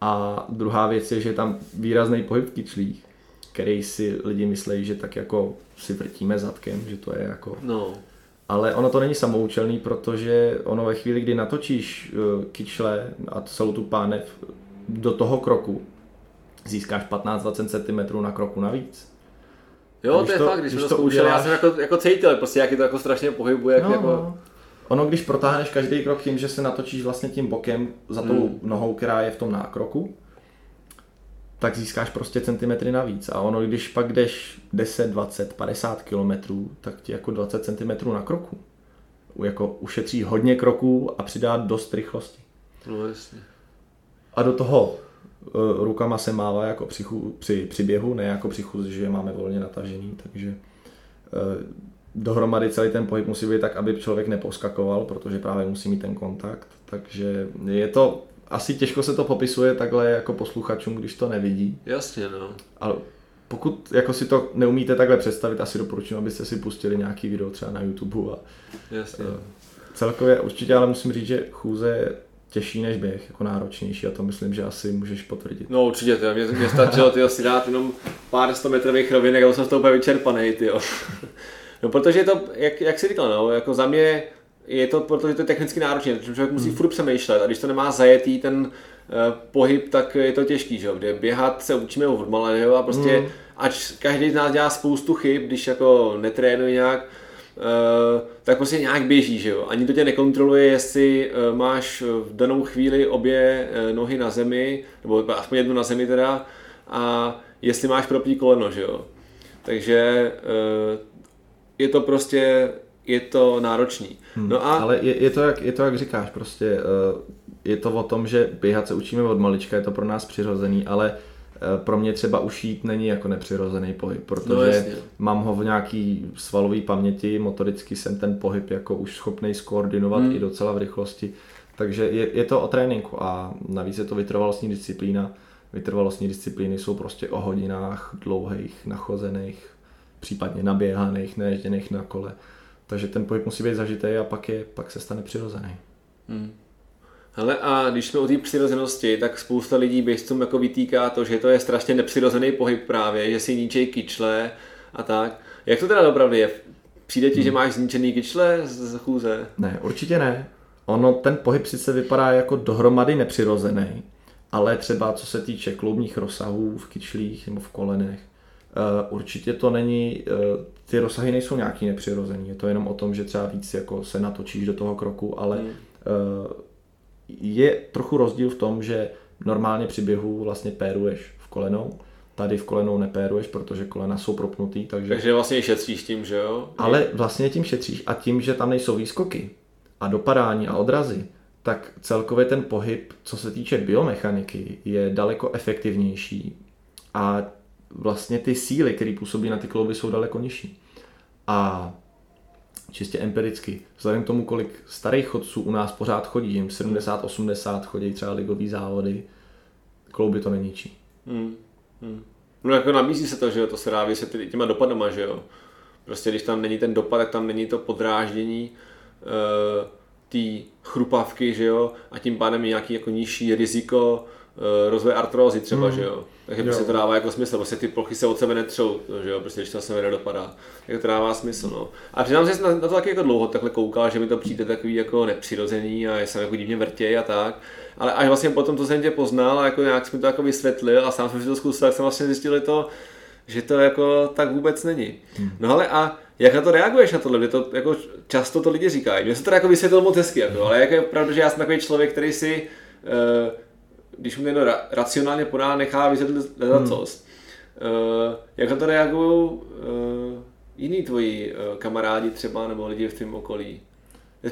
A druhá věc je, že je tam výrazný pohyb v kyčlích, který si lidi myslí, že tak jako si vrtíme zadkem, že to je jako... No. Ale ono to není samoučelný, protože ono ve chvíli, kdy natočíš kyčle a celou tu pánev do toho kroku získáš 15-20 cm na kroku navíc. Jo, to je to, fakt, když, když to zkoušeli, uděláš... já jsem jako, jako cítil, prostě jak je to jako strašně pohybuje. Jak no, jako... No. Ono, když protáhneš každý krok tím, že se natočíš vlastně tím bokem za tou hmm. nohou, která je v tom nákroku, tak získáš prostě centimetry navíc. A ono, když pak jdeš 10, 20, 50 kilometrů, tak ti jako 20 cm na kroku. Jako ušetří hodně kroků a přidá dost rychlosti. No jasně. A do toho e, rukama se mává jako při, při, při běhu, ne jako při chůzi, že máme volně natažený, takže e, dohromady celý ten pohyb musí být tak, aby člověk neposkakoval, protože právě musí mít ten kontakt, takže je to, asi těžko se to popisuje takhle jako posluchačům, když to nevidí. Jasně, no. Ale pokud jako si to neumíte takhle představit, asi doporučím, abyste si pustili nějaký video třeba na YouTube a Jasně. E, celkově určitě ale musím říct, že chůze těžší než běh, jako náročnější a to myslím, že asi můžeš potvrdit. No určitě, tyjo. Mě, mě stačilo tyjo, si dát jenom pár sto metrových rovinek a jsem z toho úplně vyčerpaný, tyjo. [LAUGHS] No protože je to, jak, jak jsi říkal, no, jako za mě je to, protože to je technicky náročné, člověk musí hmm. furt přemýšlet a když to nemá zajetý ten uh, pohyb, tak je to těžký, že jo, kde běhat se učíme od malého a prostě hmm. ač každý z nás dělá spoustu chyb, když jako netrénuje nějak, Uh, tak prostě nějak běží, že jo. Ani to tě nekontroluje, jestli uh, máš v danou chvíli obě uh, nohy na zemi, nebo aspoň jednu na zemi teda, a jestli máš propí koleno, že jo. Takže je to prostě je to náročný. Hmm. No a... Ale je, je, to jak, je to jak říkáš, prostě uh, je to o tom, že běhat se učíme od malička, je to pro nás přirozený, ale uh, pro mě třeba ušít není jako nepřirozený pohyb, protože no, mám ho v nějaký svalové paměti, motoricky jsem ten pohyb jako už schopný skoordinovat hmm. i docela v rychlosti, takže je, je to o tréninku a navíc je to vytrvalostní disciplína. Vytrvalostní disciplíny jsou prostě o hodinách dlouhých, nachozených, případně naběhaných, neježděných na kole. Takže ten pohyb musí být zažitý a pak, je, pak se stane přirozený. Hmm. Hele, a když jsme o té přirozenosti, tak spousta lidí běžcům jako vytýká to, že to je strašně nepřirozený pohyb právě, že si ničej kyčle a tak. Jak to teda dopravdy je? Přijde ti, hmm. že máš zničený kyčle z chůze? Ne, určitě ne. Ono, ten pohyb sice vypadá jako dohromady nepřirozený, ale třeba co se týče kloubních rozsahů v kyčlích nebo v kolenech, určitě to není, eh, ty rozsahy nejsou nějaký nepřirozený, je to jenom o tom, že třeba víc jako se natočíš do toho kroku, ale. Eh, je trochu rozdíl v tom, že normálně při běhu vlastně péruješ v kolenou, tady v kolenou nepéruješ, protože kolena jsou propnutý, takže... Takže vlastně šetříš tím, že jo? Ale vlastně tím šetříš a tím, že tam nejsou výskoky a dopadání a odrazy, tak celkově ten pohyb, co se týče biomechaniky, je daleko efektivnější a vlastně ty síly, které působí na ty klouby, jsou daleko nižší. A čistě empiricky, vzhledem k tomu, kolik starých chodců u nás pořád chodí, jim 70-80 chodí třeba ligový závody, klouby to neníčí. Hmm. Hmm. No jako nabízí se to, že jo, to se dá vysvětlit těma dopadama, že jo. Prostě když tam není ten dopad, tak tam není to podráždění uh, té chrupavky, že jo, a tím pádem je nějaký jako nižší riziko rozvoje artrózy třeba, hmm. že jo. Takže jo. prostě to dává jako smysl, prostě ty plochy se od sebe netřou, že jo, prostě když to sebe nedopadá, tak to dává smysl, no. A přiznám se, na, na to taky jako dlouho takhle koukal, že mi to přijde takový jako nepřirozený a jsem jako divně vrtěj a tak. Ale až vlastně potom to jsem tě poznal a jako nějak jsem to jako vysvětlil a sám jsem si to zkusil, tak jsem vlastně zjistil to, že to jako tak vůbec není. Hmm. No ale a jak na to reaguješ na tohle? to jako často to lidi říkají. Mně se to jako vysvětlil moc hezky, jako, ale jak je pravda, že já jsem takový člověk, který si uh, když mu někdo ra- racionálně podá, nechá vysvětlit hmm. cost. Uh, jak na to reagují uh, jiní tvoji uh, kamarádi třeba nebo lidi v tvém okolí?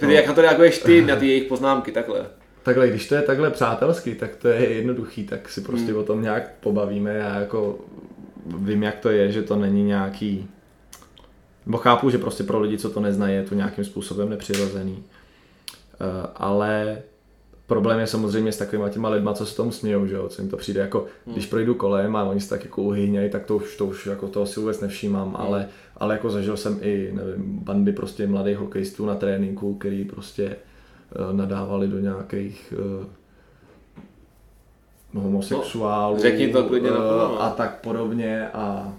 no. jak na to reaguješ ty na ty [LAUGHS] jejich poznámky takhle? Takhle, když to je takhle přátelský, tak to je jednoduchý, tak si prostě hmm. o tom nějak pobavíme. Já jako vím, jak to je, že to není nějaký... Bo chápu, že prostě pro lidi, co to neznají, je to nějakým způsobem nepřirozený. Uh, ale problém je samozřejmě s takovými těma lidma, co se tomu smějou, že jo, co jim to přijde jako, hmm. když projdu kolem a oni se tak jako uhyňají, tak to už, to už jako toho si vůbec nevšímám, hmm. ale, ale jako zažil jsem i, nevím, bandy prostě mladých hokejistů na tréninku, který prostě uh, nadávali do nějakých uh, homosexuálů no, řekni to klidně uh, a tak podobně a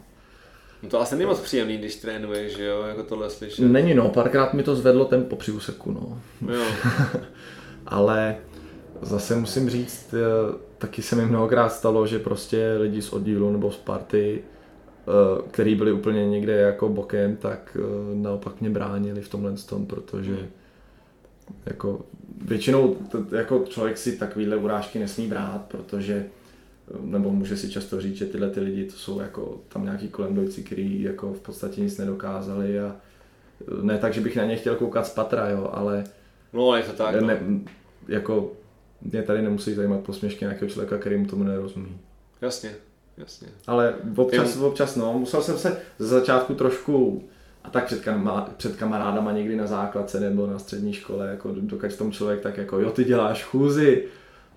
No to asi není moc příjemný, když trénuješ, že jo, jako tohle slyšet. Není no, párkrát mi to zvedlo tempo při úseku, no. Jo. [LAUGHS] ale zase musím říct, eh, taky se mi mnohokrát stalo, že prostě lidi z oddílu nebo z party, eh, který byli úplně někde jako bokem, tak eh, naopak mě bránili v tomhle tom, protože jako většinou jako člověk si takovýhle urážky nesmí brát, protože nebo může si často říct, že tyhle ty lidi to jsou jako tam nějaký kolem dojci, kteří jako v podstatě nic nedokázali a ne tak, že bych na ně chtěl koukat z patra, jo, ale no, je to tak, ne, no. jako mě tady nemusí zajímat posměšky nějakého člověka, který mu tomu nerozumí. Jasně, jasně. Ale občas, Ty... občas no, musel jsem se ze začátku trošku a tak před, kam, před kamarádama někdy na základce nebo na střední škole, jako dokud tom člověk tak jako, jo, ty děláš chůzi,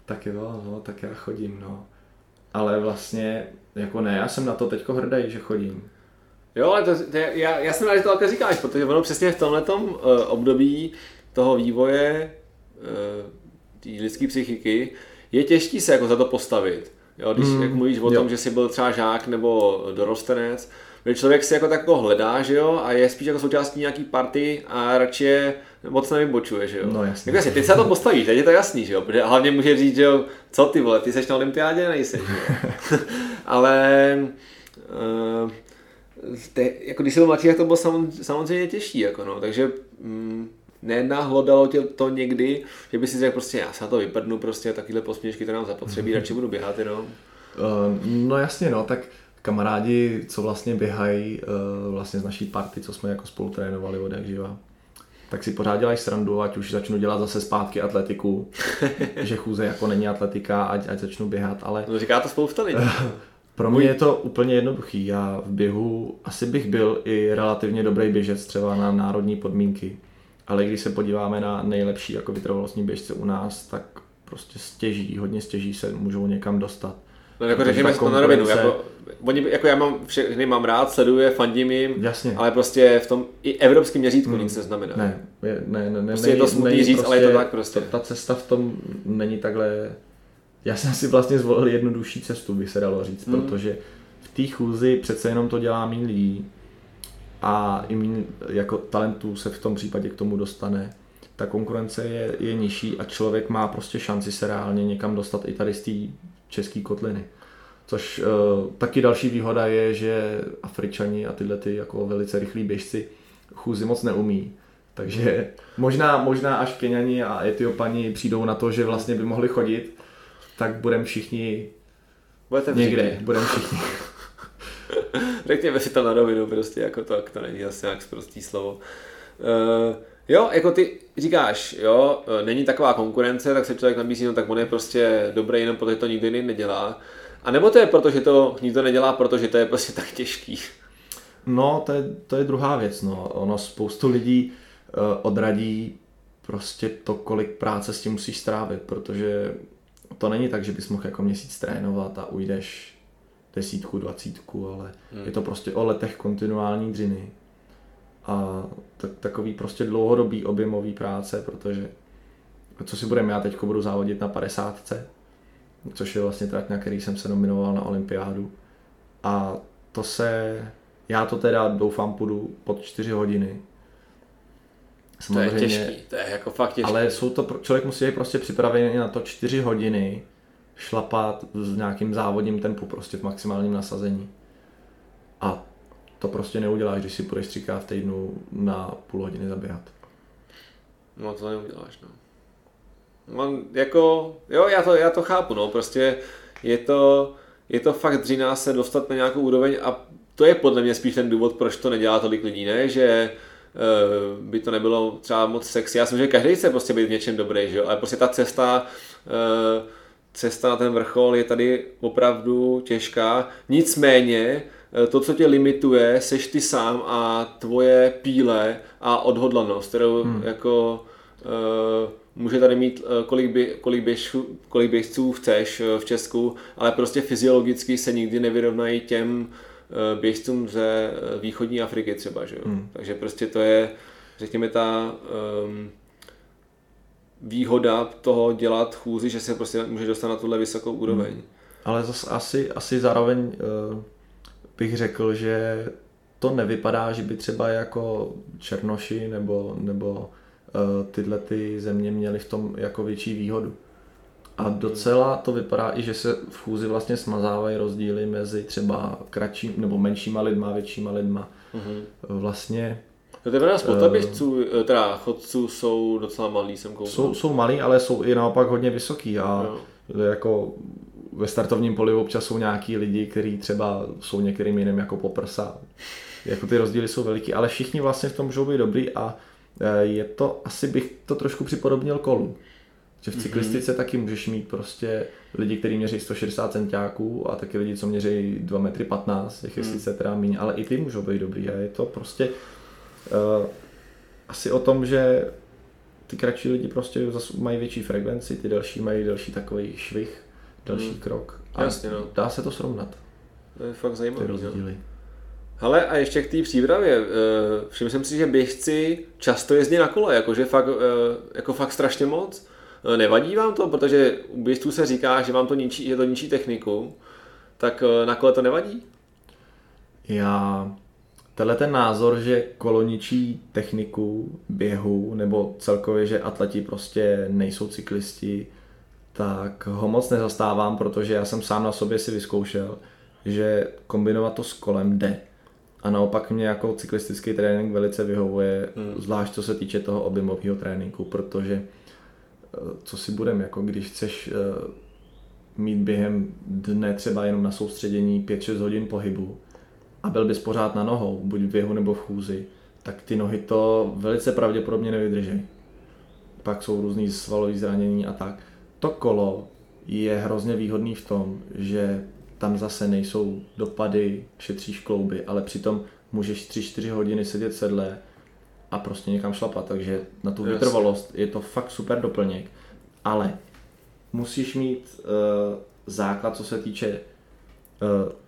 tak jo, no, tak já chodím, no. Ale vlastně, jako ne, já jsem na to teďko hrdý, že chodím. Jo, ale to, to, já, já jsem rád, že to takhle říkáš, protože ono přesně v tomhle uh, období toho vývoje uh, té lidské psychiky, je těžký se jako za to postavit. Jo, když mm, jak mluvíš o jo. tom, že jsi byl třeba žák nebo dorostenec, Že člověk si jako tak jako hledá, že jo, a je spíš jako součástí nějaký party a radši je moc nevybočuje, že jo. No jasně. Jako jasně, ty se na to postavíš, teď je to jasný, že jo, protože hlavně může říct, že jo, co ty vole, ty seš na olympiádě, nejsi, že jo. [LAUGHS] Ale uh, te, jako když jsem byl mladší, tak to bylo samozřejmě těžší, jako no, takže mm, nenahlodalo tě to někdy, že by si řekl prostě, já se na to vyprdnu prostě, takovýhle posměšky to nám zapotřebí, radši budu běhat jenom. Uh, no jasně, no, tak kamarádi, co vlastně běhají uh, vlastně z naší party, co jsme jako spolu trénovali od jak živa, tak si pořád dělají srandu, ať už začnu dělat zase zpátky atletiku, [LAUGHS] že chůze jako není atletika, ať, ať začnu běhat, ale... No říká to spousta lidí. Pro mě je to úplně jednoduchý. Já v běhu asi bych byl i relativně dobrý běžec třeba na národní podmínky. Ale když se podíváme na nejlepší jako vytrvalostní běžce u nás, tak prostě stěží, hodně stěží se můžou někam dostat. No jako řekněme to na rovinu, jako, oni, jako já mám všechny mám rád, sleduje, fandím jim, Jasně. ale prostě v tom i evropském měřítku hmm. nic neznamená. Ne, ne, ne, ne prostě není, je to smutný říct, prostě, ale je to prostě tak prostě. Ta, ta cesta v tom není takhle, já jsem si vlastně zvolil jednodušší cestu, by se dalo říct, hmm. protože v té chůzi přece jenom to dělá méně lidí a i méně jako talentů se v tom případě k tomu dostane ta konkurence je, je nižší a člověk má prostě šanci se reálně někam dostat i tady z té české kotliny. Což uh, taky další výhoda je, že Afričani a tyhle ty jako velice rychlí běžci chůzi moc neumí. Takže možná, možná až Keňani a Etiopani přijdou na to, že vlastně by mohli chodit, tak budeme všichni Budete někde, budeme všichni. [LAUGHS] [LAUGHS] Řekněme si to na rovinu, prostě jako to, to není zase nějak prostý slovo. Uh, jo, jako ty říkáš, jo, eh, není taková konkurence, tak se člověk nabízí, no tak on je prostě dobrý jenom protože to nikdy nedělá. A nebo to je proto, že to nikdo nedělá, protože to je prostě tak těžký? No, to je, to je druhá věc, no. Ono spoustu lidí uh, odradí prostě to, kolik práce s tím musíš strávit, protože to není tak, že bys mohl jako měsíc trénovat a ujdeš desítku, dvacítku, ale hmm. je to prostě o letech kontinuální dřiny. A tak, takový prostě dlouhodobý objemový práce, protože co si budeme, já teď budu závodit na 50, což je vlastně trať, na který jsem se nominoval na olympiádu. A to se, já to teda doufám půjdu pod 4 hodiny. Samozřejmě, to je těžký, to je jako fakt těžký. Ale jsou to, člověk musí být prostě připravený na to 4 hodiny šlapat s nějakým závodním tempu, prostě v maximálním nasazení. A to prostě neuděláš, když si půjdeš třikrát v týdnu na půl hodiny zaběhat. No to neuděláš, no. On jako, jo, já to, já to chápu, no, prostě je to, je to fakt dřiná se dostat na nějakou úroveň a to je podle mě spíš ten důvod, proč to nedělá tolik lidí, ne, že uh, by to nebylo třeba moc sexy. Já jsem, že každý chce prostě být v něčem dobrý, že jo, ale prostě ta cesta, uh, cesta na ten vrchol je tady opravdu těžká. Nicméně, eh, to, co tě limituje, seš ty sám a tvoje píle a odhodlanost, kterou hmm. jako uh, může tady mít eh, kolik, by, kolik, běž, kolik běžců chceš v Česku, ale prostě fyziologicky se nikdy nevyrovnají těm běžcům ze východní Afriky třeba, že jo? Hmm. Takže prostě to je, řekněme, ta um, výhoda toho dělat chůzi, že se prostě může dostat na tuhle vysokou úroveň. Hmm. Ale zase asi, asi zároveň uh, bych řekl, že to nevypadá, že by třeba jako Černoši nebo, nebo Eh, tyhle ty země měly v tom jako větší výhodu. A docela to vypadá i, že se v chůzi vlastně smazávají rozdíly mezi třeba kratším nebo menšíma lidma, většíma lidma. Mm-hmm. Vlastně No to je spousta běžců, eh, teda chodců jsou docela malí, jsem koukal. Jsou, jsou malí, ale jsou i naopak hodně vysoký a no. jako ve startovním poli občas jsou nějaký lidi, kteří třeba jsou některým jiným jako poprsa. Jako ty rozdíly jsou veliký, ale všichni vlastně v tom můžou být dobrý a Eh, je to, asi bych to trošku připodobnil kolu. Že v mhm. cyklistice mm-hmm. taky můžeš mít prostě lidi, kteří měří 160 centiáků a taky lidi, co měří 2 metry 15, těch je mm. sice teda míň, ale i ty můžou být dobrý a je to prostě asi o tom, že ty kratší lidi prostě mají větší frekvenci, ty další mají další takový švih, další mm. krok. A Jasně, no. dá se to srovnat. To je fakt zajímavé. Ty rozdíly. No. Hele, a ještě k té přípravě. Eh, všiml jsem si, že běžci často jezdí na kole, jakože fakt, eh, jako fakt strašně moc. Eh, nevadí vám to, protože u běžců se říká, že vám to ničí, že to ničí techniku, tak na kole to nevadí? Já tenhle ten názor, že kolo ničí techniku běhu, nebo celkově, že atleti prostě nejsou cyklisti, tak ho moc nezastávám, protože já jsem sám na sobě si vyzkoušel, že kombinovat to s kolem jde. A naopak mě jako cyklistický trénink velice vyhovuje, hmm. zvlášť co se týče toho objemového tréninku, protože eh, co si budem, jako když chceš eh, mít během dne třeba jenom na soustředění 5-6 hodin pohybu a byl bys pořád na nohou, buď v běhu nebo v chůzi, tak ty nohy to velice pravděpodobně nevydrží. Pak jsou různý svalové zranění a tak. To kolo je hrozně výhodný v tom, že tam zase nejsou dopady, šetříš klouby, ale přitom můžeš 3-4 hodiny sedět sedle a prostě někam šlapat, takže na tu vytrvalost je to fakt super doplněk, ale musíš mít uh, základ, co se týče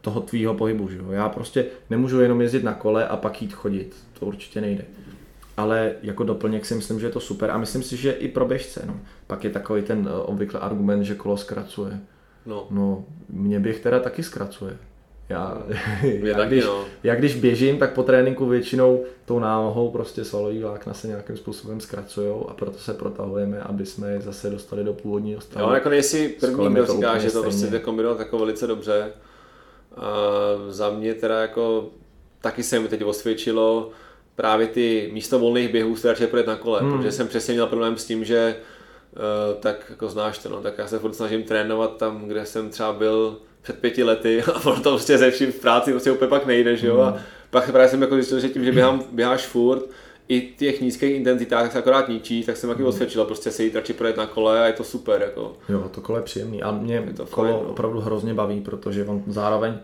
toho tvýho pohybu, že jo? Já prostě nemůžu jenom jezdit na kole a pak jít chodit, to určitě nejde. Ale jako doplněk si myslím, že je to super a myslím si, že i pro běžce, no. Pak je takový ten uh, obvykle argument, že kolo zkracuje. No. no, mě běh teda taky zkracuje. Já, [LAUGHS] já, taky, když, no. já když běžím, tak po tréninku většinou tou nálohou prostě svalový vlákna se nějakým způsobem zkracují a proto se protahujeme, aby jsme je zase dostali do původního stavu. Jo, jako nejsi první, kdo říká, že to prostě kombinovat jako velice dobře. A za mě teda jako taky se mi teď osvědčilo právě ty místo volných běhů se radši na kole, hmm. protože jsem přesně měl problém s tím, že uh, tak jako znáš to, no, tak já se furt snažím trénovat tam, kde jsem třeba byl před pěti lety [LAUGHS] a ono to prostě ze vším v práci prostě úplně pak nejde, že jo? A pak právě jsem jako zjistil, že tím, že běhám, běháš furt, i těch nízkých intenzitách tak se akorát ničí, tak jsem taky mm. osvědčila prostě se jít radši projet na kole a je to super. Jako. Jo, to kolo je příjemný a mě to kolo fajn, no. opravdu hrozně baví, protože on zároveň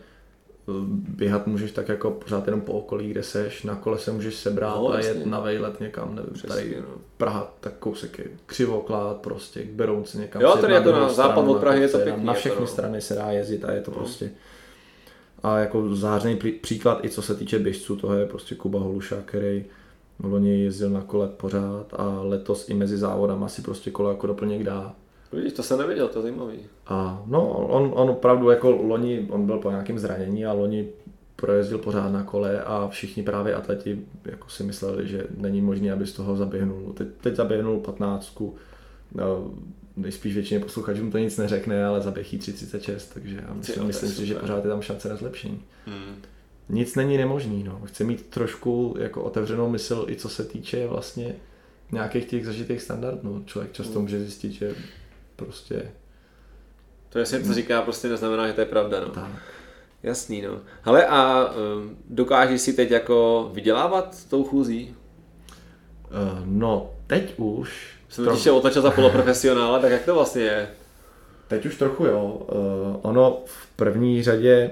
běhat můžeš tak jako pořád jenom po okolí, kde seš, na kole se můžeš sebrat no, a jet na vejlet někam, nevím, Přesně, tady no. Praha, tak kousek je křivoklát prostě, k Berounci někam. Jo, tady jako na západ od Prahy je to pěkný. Na všechny no. strany se dá jezdit a je to no. prostě a jako zářený příklad i co se týče běžců, toho je prostě Kuba Holuša, který loni jezdil na kole pořád a letos i mezi závodama si prostě kolo jako doplněk dá Vidíš, to jsem neviděl, to je zajímavý. A no, on, on opravdu jako loni, on byl po nějakém zranění a loni projezdil pořád na kole a všichni právě atleti jako si mysleli, že není možné, aby z toho zaběhnul. Teď, teď zaběhnul 15. No, nejspíš většině posluchačům to nic neřekne, ale zaběhí 336, takže já myslím, myslím si, že pořád je tam šance na zlepšení. Hmm. Nic není nemožný, no. Chce mít trošku jako otevřenou mysl i co se týče vlastně nějakých těch zažitých standardů. Člověk často hmm. může zjistit, že prostě... To jestli to říká, prostě neznamená, že to je pravda, no. Tak. Jasný, no. Hele, a um, dokážeš si teď jako vydělávat tou chůzí? Uh, no, teď už. Jsem trochu... ještě otačil za poloprofesionála, [LAUGHS] tak jak to vlastně je? Teď už trochu jo. Uh, ono v první řadě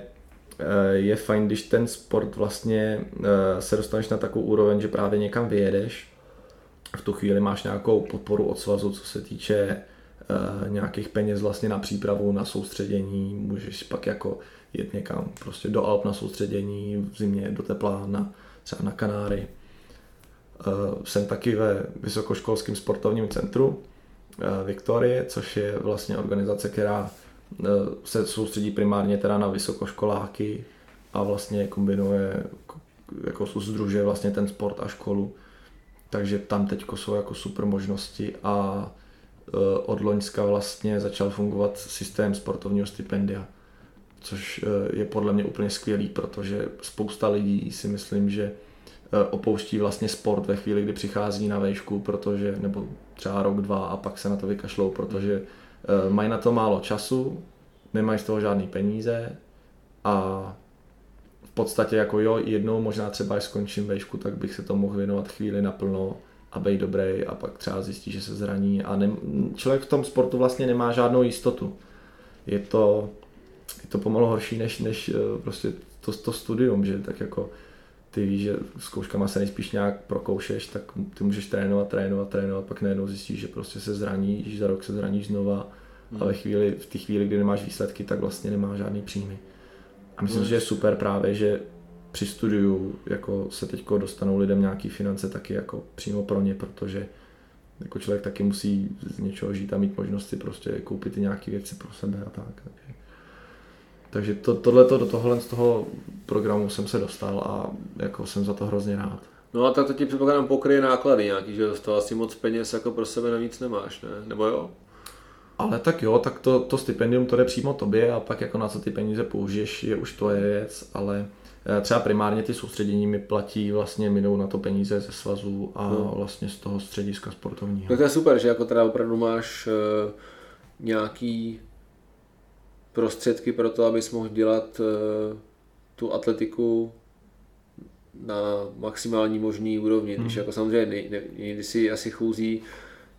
je fajn, když ten sport vlastně uh, se dostaneš na takovou úroveň, že právě někam vyjedeš. V tu chvíli máš nějakou podporu od svazu, co se týče Eh, nějakých peněz vlastně na přípravu, na soustředění, můžeš pak jako jet někam prostě do Alp na soustředění, v zimě do tepla, na, třeba na Kanáry. Jsem taky ve Vysokoškolském sportovním centru Viktorie, což je vlastně organizace, která se soustředí primárně teda na vysokoškoláky a vlastně kombinuje, jako združuje vlastně ten sport a školu. Takže tam teď jsou jako super možnosti a Eh, od Loňska vlastně začal fungovat systém sportovního stipendia, což eh, je podle mě úplně skvělý, protože spousta lidí si myslím, že eh, opouští vlastně sport ve chvíli, kdy přichází na vejšku, protože, nebo třeba rok, dva a pak se na to vykašlou, protože mají na to málo času, nemají z toho žádný peníze a v podstatě jako jo, jednou možná třeba, až skončím vejšku, tak bych se to mohl věnovat chvíli naplno a být dobrý a pak třeba zjistí, že se zraní a ne, člověk v tom sportu vlastně nemá žádnou jistotu. Je to, je to pomalu horší než, než eh, prostě to, to studium, že tak jako ty víš, že zkouškama se nejspíš nějak prokoušeš, tak ty můžeš trénovat, trénovat, trénovat, pak najednou zjistíš, že prostě se zraníš, za rok se zraníš znova hmm. a ve chvíli, v té chvíli, kdy nemáš výsledky, tak vlastně nemáš žádný příjmy. A myslím, hmm. že je super právě, že při studiu jako se teď dostanou lidem nějaký finance taky jako přímo pro ně, protože jako člověk taky musí z něčeho žít a mít možnosti prostě koupit i nějaké věci pro sebe a tak. Takže. Takže to, tohleto, do tohohle z toho programu jsem se dostal a jako jsem za to hrozně rád. No a tak to ti předpokládám pokryje náklady nějaký, že to asi moc peněz jako pro sebe navíc nemáš, ne? Nebo jo? Ale tak jo, tak to, to stipendium to jde přímo tobě a pak jako na co ty peníze použiješ je už tvoje věc, ale eh, třeba primárně ty soustředění mi platí vlastně minou na to peníze ze svazu a no. vlastně z toho střediska sportovního. Tak to je super, že jako teda opravdu máš uh, nějaký prostředky pro to, abys mohl dělat uh, tu atletiku na maximální možný úrovni, hmm. když jako samozřejmě někdy si asi chůzí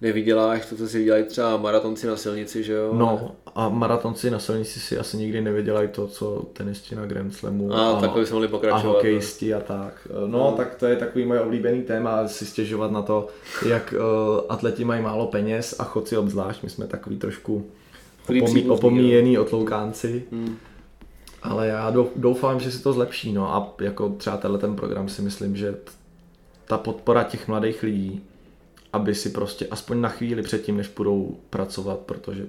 nevyděláš to, co si dělají třeba maratonci na silnici, že jo? No a maratonci na silnici si asi nikdy nevydělají to, co tenisti na Grand Slamu a, a takový jsme mohli pokračovat. A no. hokejisti no. a tak. No, no, tak to je takový můj oblíbený téma, si stěžovat na to, jak uh, atleti mají málo peněz a chodci obzvlášť. My jsme takový trošku opomí, opomíjený otloukánci. Hmm. Ale já doufám, že se to zlepší. No a jako třeba tenhle ten program si myslím, že ta podpora těch mladých lidí, aby si prostě aspoň na chvíli předtím, než budou pracovat, protože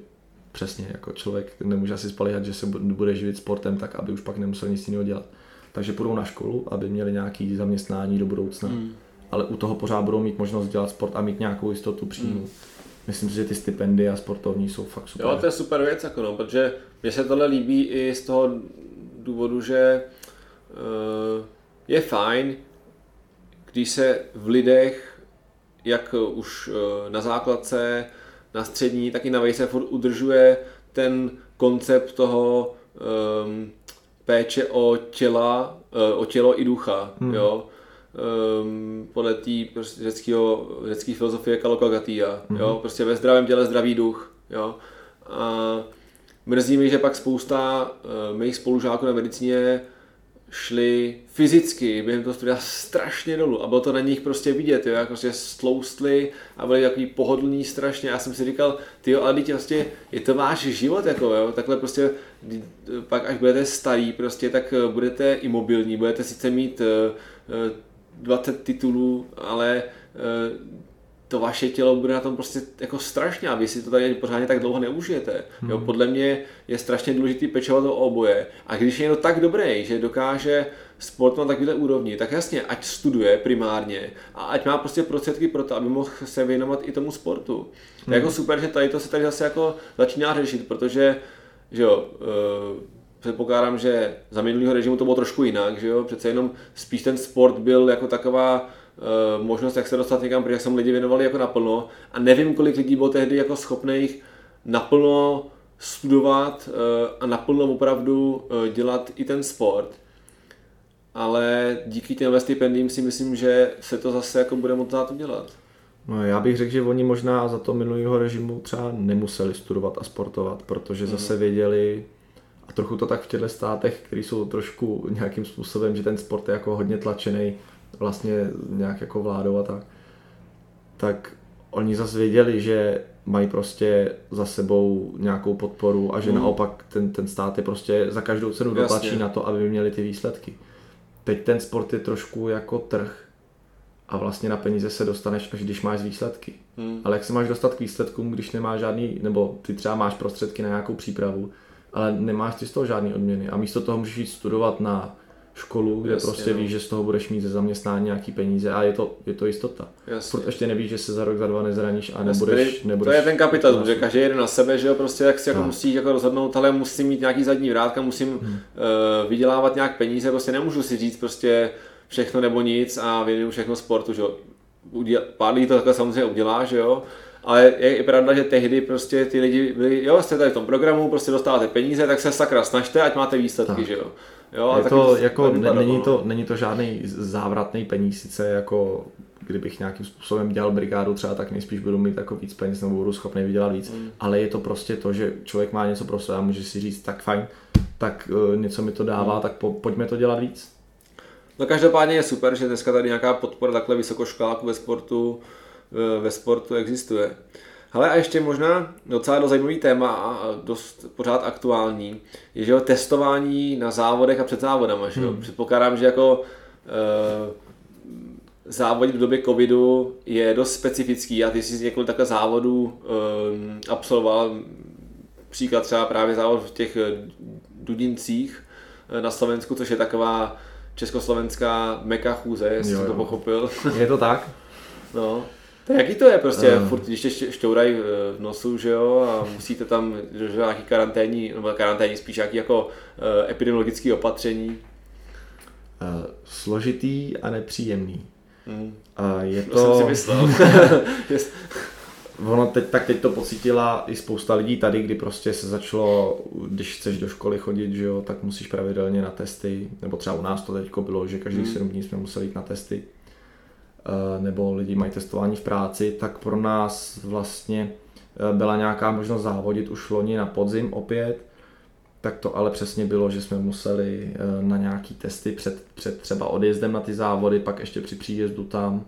přesně jako člověk nemůže asi spalíhat, že se bude živit sportem, tak aby už pak nemusel nic jiného dělat. Takže půjdou na školu, aby měli nějaké zaměstnání do budoucna. Hmm. Ale u toho pořád budou mít možnost dělat sport a mít nějakou jistotu příjmu. Hmm. Myslím si, že ty stipendia sportovní jsou fakt super. Jo, to je super věc, jako no, protože mně se tohle líbí i z toho důvodu, že uh, je fajn, když se v lidech jak už eh, na základce, na střední, tak i na vejce furt udržuje ten koncept toho um, péče o těla, uh, o tělo i ducha, hmm. jo um, podle té prostě řeckého, řecké filozofie Kalokagatia. Mm-hmm. Jo? Prostě ve zdravém těle zdravý duch. Jo? A mrzí mi, že pak spousta uh, mých spolužáků na medicíně šli fyzicky během toho studia strašně dolů a bylo to na nich prostě vidět, jo, jak prostě stloustli a byli takový pohodlní strašně. Já jsem si říkal, ty jo, ale teď prostě je to váš život, jako jo, takhle prostě eh, pak až budete starý, prostě tak eh, budete imobilní, budete sice mít uh, uh, 20 titulů, ale e, to vaše tělo bude na tom prostě jako strašně a vy si to tady pořádně tak dlouho neužijete. Hmm. Jo, podle mě je strašně důležitý pečovat o oboje a když je někdo tak dobrý, že dokáže sport na takovéhle úrovni, tak jasně, ať studuje primárně a ať má prostě prostředky pro to, aby mohl se věnovat i tomu sportu. Hmm. Je jako hmm. super, že tady to se tady zase jako začíná řešit, protože že jo, uh, předpokládám, že za minulého režimu to bylo trošku jinak, že jo, přece jenom spíš ten sport byl jako taková uh, možnost, jak se dostat někam, protože se mu lidi věnovali jako naplno a nevím, kolik lidí bylo tehdy jako schopných naplno studovat uh, a naplno opravdu uh, dělat i ten sport. Ale díky těm stipendiím si myslím, že se to zase jako bude moct udělat. No, já bych řekl, že oni možná za to minulého režimu třeba nemuseli studovat a sportovat, protože zase věděli, a trochu to tak v těchto státech, které jsou trošku nějakým způsobem, že ten sport je jako hodně tlačený vlastně nějak jako vládou a tak, tak oni zase věděli, že mají prostě za sebou nějakou podporu a že mm. naopak ten, ten stát je prostě za každou cenu dotlačí na to, aby měli ty výsledky. Teď ten sport je trošku jako trh a vlastně na peníze se dostaneš, až když máš výsledky. Mm. Ale jak se máš dostat k výsledkům, když nemáš žádný, nebo ty třeba máš prostředky na nějakou přípravu, ale nemáš ty z toho žádný odměny a místo toho můžeš jít studovat na školu, kde Jasně, prostě no. víš, že z toho budeš mít ze zaměstnání nějaký peníze a je to, je to jistota. Jasně. Furt ještě nevíš, že se za rok, za dva nezraníš a nebudeš, nebudeš To je ten kapitalismus, že každý jede na sebe, že jo, prostě jak si jako no. musíš jako rozhodnout, ale musím mít nějaký zadní vrátka, musím hmm. uh, vydělávat nějak peníze, prostě nemůžu si říct prostě všechno nebo nic a věnuju všechno sportu, že jo. Uděl, pár lidí to takhle samozřejmě udělá, že jo, ale je i pravda, že tehdy prostě ty lidi byli, jo, jste tady v tom programu, prostě dostáváte peníze, tak se sakra snažte, ať máte výsledky, tak. že jo. jo je to, jako, ne, není, to, není to žádný závratný peníz, sice jako kdybych nějakým způsobem dělal brigádu třeba, tak nejspíš budu mít jako víc peněz nebo budu schopný vydělat víc, mm. ale je to prostě to, že člověk má něco pro sebe a může si říct, tak fajn, tak uh, něco mi to dává, mm. tak po, pojďme to dělat víc. No každopádně je super, že dneska tady nějaká podpora takhle vysokoškoláků ve sportu ve sportu existuje. Ale a ještě možná docela do zajímavý téma a dost pořád aktuální, je že jo, testování na závodech a před závodama. Že jo? Hmm. Předpokládám, že jako e, závodit v době covidu je dost specifický a ty jsi několik takhle závodů e, absolvoval, příklad třeba právě závod v těch Dudincích eh, na Slovensku, což je taková československá meka chůze, jestli jo, jo. to pochopil. Je to tak? [LAUGHS] no. Tak jaký to je prostě, uh. furt když tě šťourají v nosu, že jo, a musíte tam že nějaký karanténní, nebo karanténní spíš nějaký jako uh, epidemiologický opatření? Uh, složitý a nepříjemný. Mm. Uh, je to... to... jsem si myslel. [LAUGHS] ono teď, tak teď to pocítila i spousta lidí tady, kdy prostě se začalo, když chceš do školy chodit, že jo, tak musíš pravidelně na testy, nebo třeba u nás to teď bylo, že každých hmm. 7 dní jsme museli jít na testy, eh, nebo lidi mají testování v práci, tak pro nás vlastně eh, byla nějaká možnost závodit už loni na podzim opět, tak to ale přesně bylo, že jsme museli eh, na nějaký testy před, před třeba odjezdem na ty závody, pak ještě při příjezdu tam,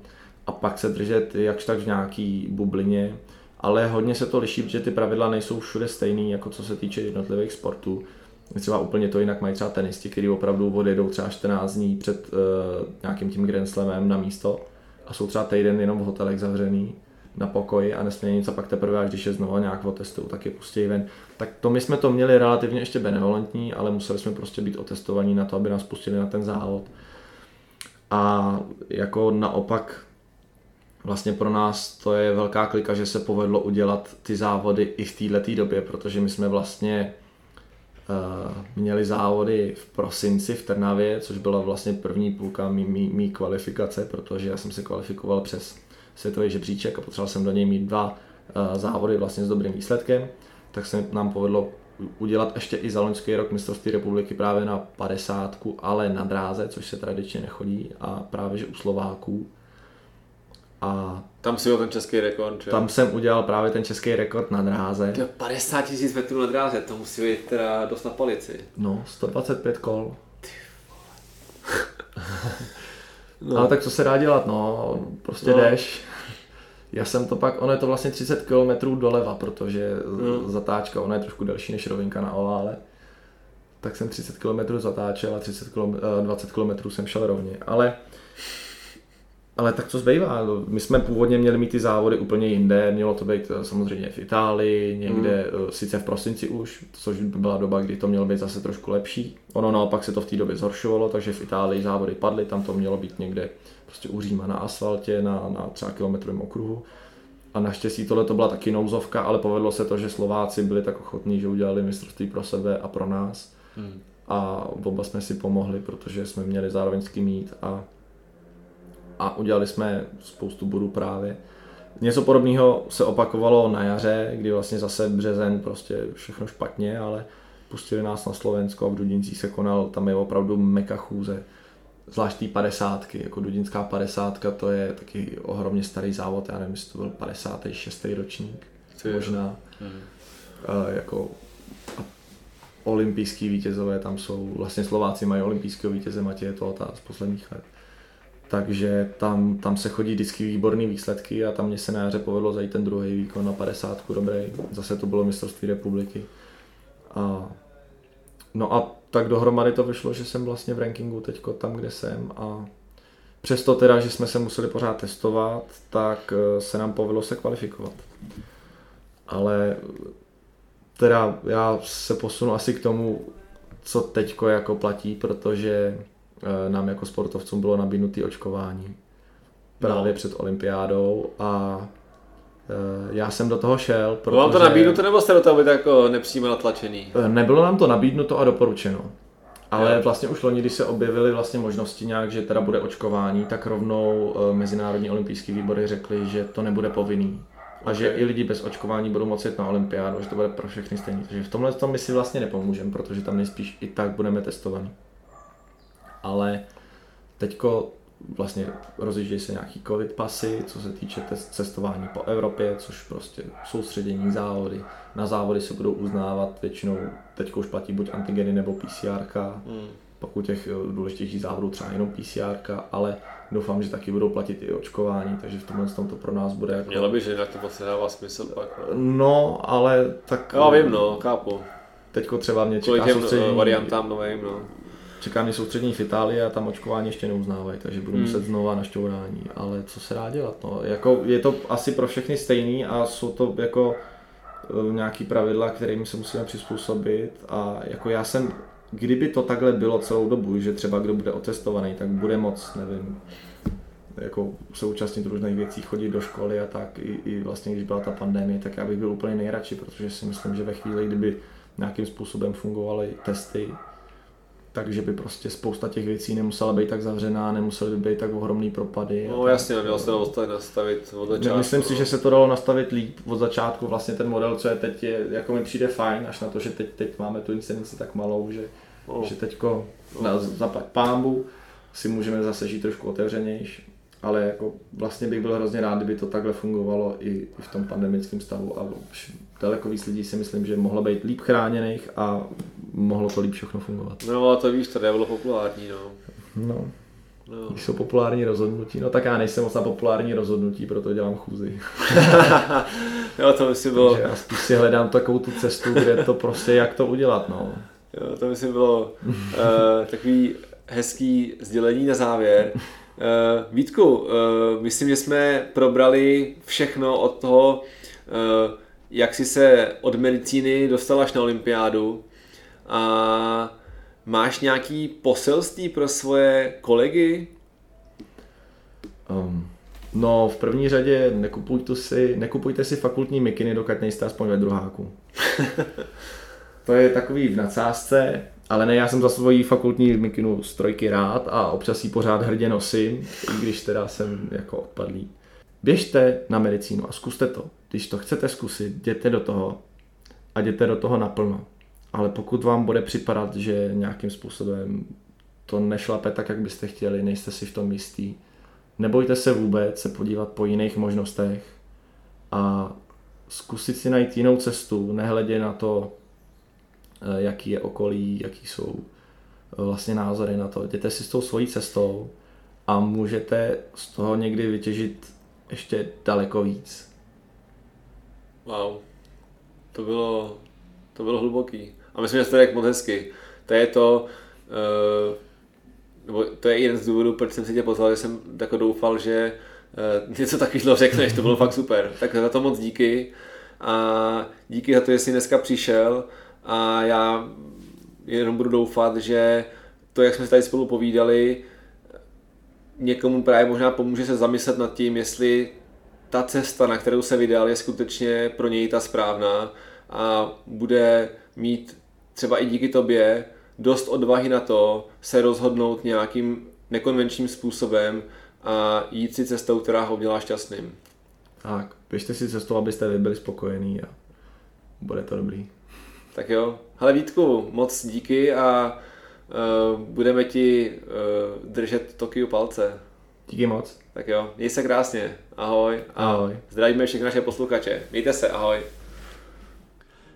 a pak se držet jakž tak v nějaký bublině, ale hodně se to liší, protože ty pravidla nejsou všude stejný, jako co se týče jednotlivých sportů. Třeba úplně to jinak mají třeba tenisti, kteří opravdu odjedou třeba 14 dní před uh, nějakým tím Grand Slamem na místo a jsou třeba týden jenom v hotelech zavřený na pokoji a nesmějí nic a pak teprve, až když je znovu nějak otestují, tak je pustí ven. Tak to my jsme to měli relativně ještě benevolentní, ale museli jsme prostě být otestovaní na to, aby nás pustili na ten závod. A jako naopak vlastně pro nás to je velká klika, že se povedlo udělat ty závody i v této době, protože my jsme vlastně měli závody v prosinci v Trnavě, což byla vlastně první půlka mý, mý, mý kvalifikace, protože já jsem se kvalifikoval přes světový žebříček a potřeboval jsem do něj mít dva uh, závody vlastně s dobrým výsledkem, tak se nám povedlo udělat ještě i za loňský rok mistrovství republiky právě na 50, ale na dráze, což se tradičně nechodí a právě že u Slováků a tam si ten český rekord, že? Tam jsem udělal právě ten český rekord na dráze. To 50 tisíc metrů na dráze, to musí být teda dost na palici. No, 125 kol. [LAUGHS] no. Ale tak co se dá dělat, no, prostě no. jdeš. Já jsem to pak, ono je to vlastně 30 km doleva, protože mm. zatáčka, ona je trošku delší než rovinka na ovále. Tak jsem 30 km zatáčel a 30 km, 20 km jsem šel rovně. Ale ale tak co zbývá? My jsme původně měli mít ty závody úplně jinde, mělo to být eh, samozřejmě v Itálii, někde mm. sice v prosinci už, což byla doba, kdy to mělo být zase trošku lepší. Ono naopak se to v té době zhoršovalo, takže v Itálii závody padly, tam to mělo být někde prostě u Říma na asfaltě, na, na třeba kilometrovém okruhu. A naštěstí tohle to byla taky nouzovka, ale povedlo se to, že Slováci byli tak ochotní, že udělali mistrovství pro sebe a pro nás. Mm. A oba jsme si pomohli, protože jsme měli zároveň s kým mít a a udělali jsme spoustu bodů právě. Něco podobného se opakovalo na jaře, kdy vlastně zase březen prostě všechno špatně, ale pustili nás na Slovensko a v Dudincích se konal, tam je opravdu meka chůze. Zvlášť té padesátky, jako Dudinská padesátka, to je taky ohromně starý závod, já nevím, jestli to byl 56. ročník, Co možná. Mhm. Uh, jako olympijský vítězové tam jsou, vlastně Slováci mají olympijského vítěze Matěje Tolta z posledních let takže tam, tam se chodí vždycky výborné výsledky a tam mě se na jaře povedlo zajít ten druhý výkon na 50 dobrý. Zase to bylo mistrovství republiky. A, no a tak dohromady to vyšlo, že jsem vlastně v rankingu teďko tam, kde jsem a přesto teda, že jsme se museli pořád testovat, tak eh, se nám povedlo se kvalifikovat. Ale teda já se posunu asi k tomu, co teďko jako platí, protože nám jako sportovcům bylo nabídnuté očkování právě no. před olympiádou a eh, já jsem do toho šel, protože... Bylo vám to nabídnuto nebo jste do toho byli jako nepřímo natlačený? Eh, nebylo nám to nabídnuto a doporučeno. Ale jo. vlastně už loni, když se objevily vlastně možnosti nějak, že teda bude očkování, tak rovnou Mezinárodní olympijský výbory řekli, že to nebude povinný. A okay. že i lidi bez očkování budou moci jít na olympiádu, že to bude pro všechny stejný. Takže v tomhle tom my si vlastně nepomůžeme, protože tam nejspíš i tak budeme testovaní ale teďko vlastně rozjíždějí se nějaký covid pasy, co se týče cestování po Evropě, což prostě soustředění závody. Na závody se budou uznávat většinou, teď už platí buď antigeny nebo PCR, hmm. pokud těch eh, důležitějších závodů třeba jenom PCR, ale doufám, že taky budou platit i očkování, takže v tomhle tom to pro nás bude jako... Mělo by, že jinak to vlastně dává smysl pak. No, no ale tak... Já vím, no, chápu. Teďko třeba mě čeká Kolik soustředění... Eh, variantám novým, no čeká mě soustředění v Itálii a tam očkování ještě neuznávají, takže budu hmm. muset znova na šťourání, ale co se dá dělat, no. jako, je to asi pro všechny stejný a jsou to jako eh, nějaký pravidla, kterým se musíme přizpůsobit a jako já jsem, kdyby to takhle bylo celou dobu, že třeba kdo bude otestovaný, tak bude moc, nevím, jako se účastnit různých věcí, chodit do školy a tak, i, i vlastně když byla ta pandemie, tak já bych byl úplně nejradši, protože si myslím, že ve chvíli, kdyby nějakým způsobem fungovaly testy, takže by prostě spousta těch věcí nemusela být tak zavřená, nemusely by být tak ohromný propady. No jasně, mělo se to nastavit od začátku. Myslím si, že se to dalo nastavit líp od začátku, vlastně ten model, co je teď, je, jako mi přijde fajn, až na to, že teď, teď máme tu incidenci tak malou, že, no. že teďko no. na zaplať pámbu si můžeme zase žít trošku otevřenější ale jako vlastně bych byl hrozně rád, kdyby to takhle fungovalo i, i v tom pandemickém stavu a daleko víc lidí si myslím, že mohlo být líp chráněných a mohlo to líp všechno fungovat. No a to víš, to bylo populární, no. No. No. Když jsou populární rozhodnutí, no tak já nejsem moc na populární rozhodnutí, proto dělám chůzi. [LAUGHS] jo, to myslím bylo... Takže já spíš si hledám takovou tu cestu, kde to prostě, jak to udělat, no. Jo, to myslím bylo uh, takový hezký sdělení na závěr. Uh, Vítku, uh, myslím, že jsme probrali všechno od toho, uh, jak jsi se od medicíny dostal až na olympiádu a máš nějaký poselství pro svoje kolegy? Um, no, v první řadě nekupujte si, nekupujte si fakultní mikiny, dokud nejste aspoň ve druháku. [LAUGHS] to je takový v nadsázce, ale ne, já jsem za svoji fakultní mikinu strojky rád a občas ji pořád hrdě nosím, i když teda jsem jako odpadlý. Běžte na medicínu a zkuste to. Když to chcete zkusit, jděte do toho a jděte do toho naplno. Ale pokud vám bude připadat, že nějakým způsobem to nešlape tak, jak byste chtěli, nejste si v tom jistý, nebojte se vůbec se podívat po jiných možnostech a zkusit si najít jinou cestu, nehledě na to, jaký je okolí, jaký jsou eh, vlastně názory na to. Jděte si s tou svojí cestou a můžete z toho někdy vytěžit ještě daleko víc. Wow, to bylo, to bylo hluboký. A myslím, že to je moc hezky. To je to, uh, nebo to je jeden z důvodů, proč jsem si tě pozval, že jsem jako doufal, že [LAUGHS] něco takového řekneš, to bylo fakt super. Tak za to moc díky a díky za to, že jsi dneska přišel a já jenom budu doufat, že to, jak jsme tady spolu povídali, někomu právě možná pomůže se zamyslet nad tím, jestli ta cesta, na kterou se vydal, je skutečně pro něj ta správná a bude mít třeba i díky tobě dost odvahy na to se rozhodnout nějakým nekonvenčním způsobem a jít si cestou, která ho udělá šťastným. Tak, běžte si cestou, abyste vy byli spokojení a bude to dobrý. Tak jo. Hele Vítku, moc díky a uh, budeme ti uh, držet Tokiu palce. Díky moc. Tak jo, měj se krásně. Ahoj. Ahoj. Zdravíme všechny naše posluchače. Mějte se, ahoj.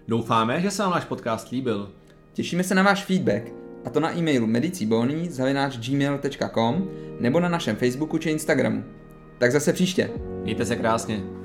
Doufáme, že se vám náš podcast líbil. Těšíme se na váš feedback, a to na e-mailu medicibony.gmail.com nebo na našem Facebooku či Instagramu. Tak zase příště. Mějte se krásně.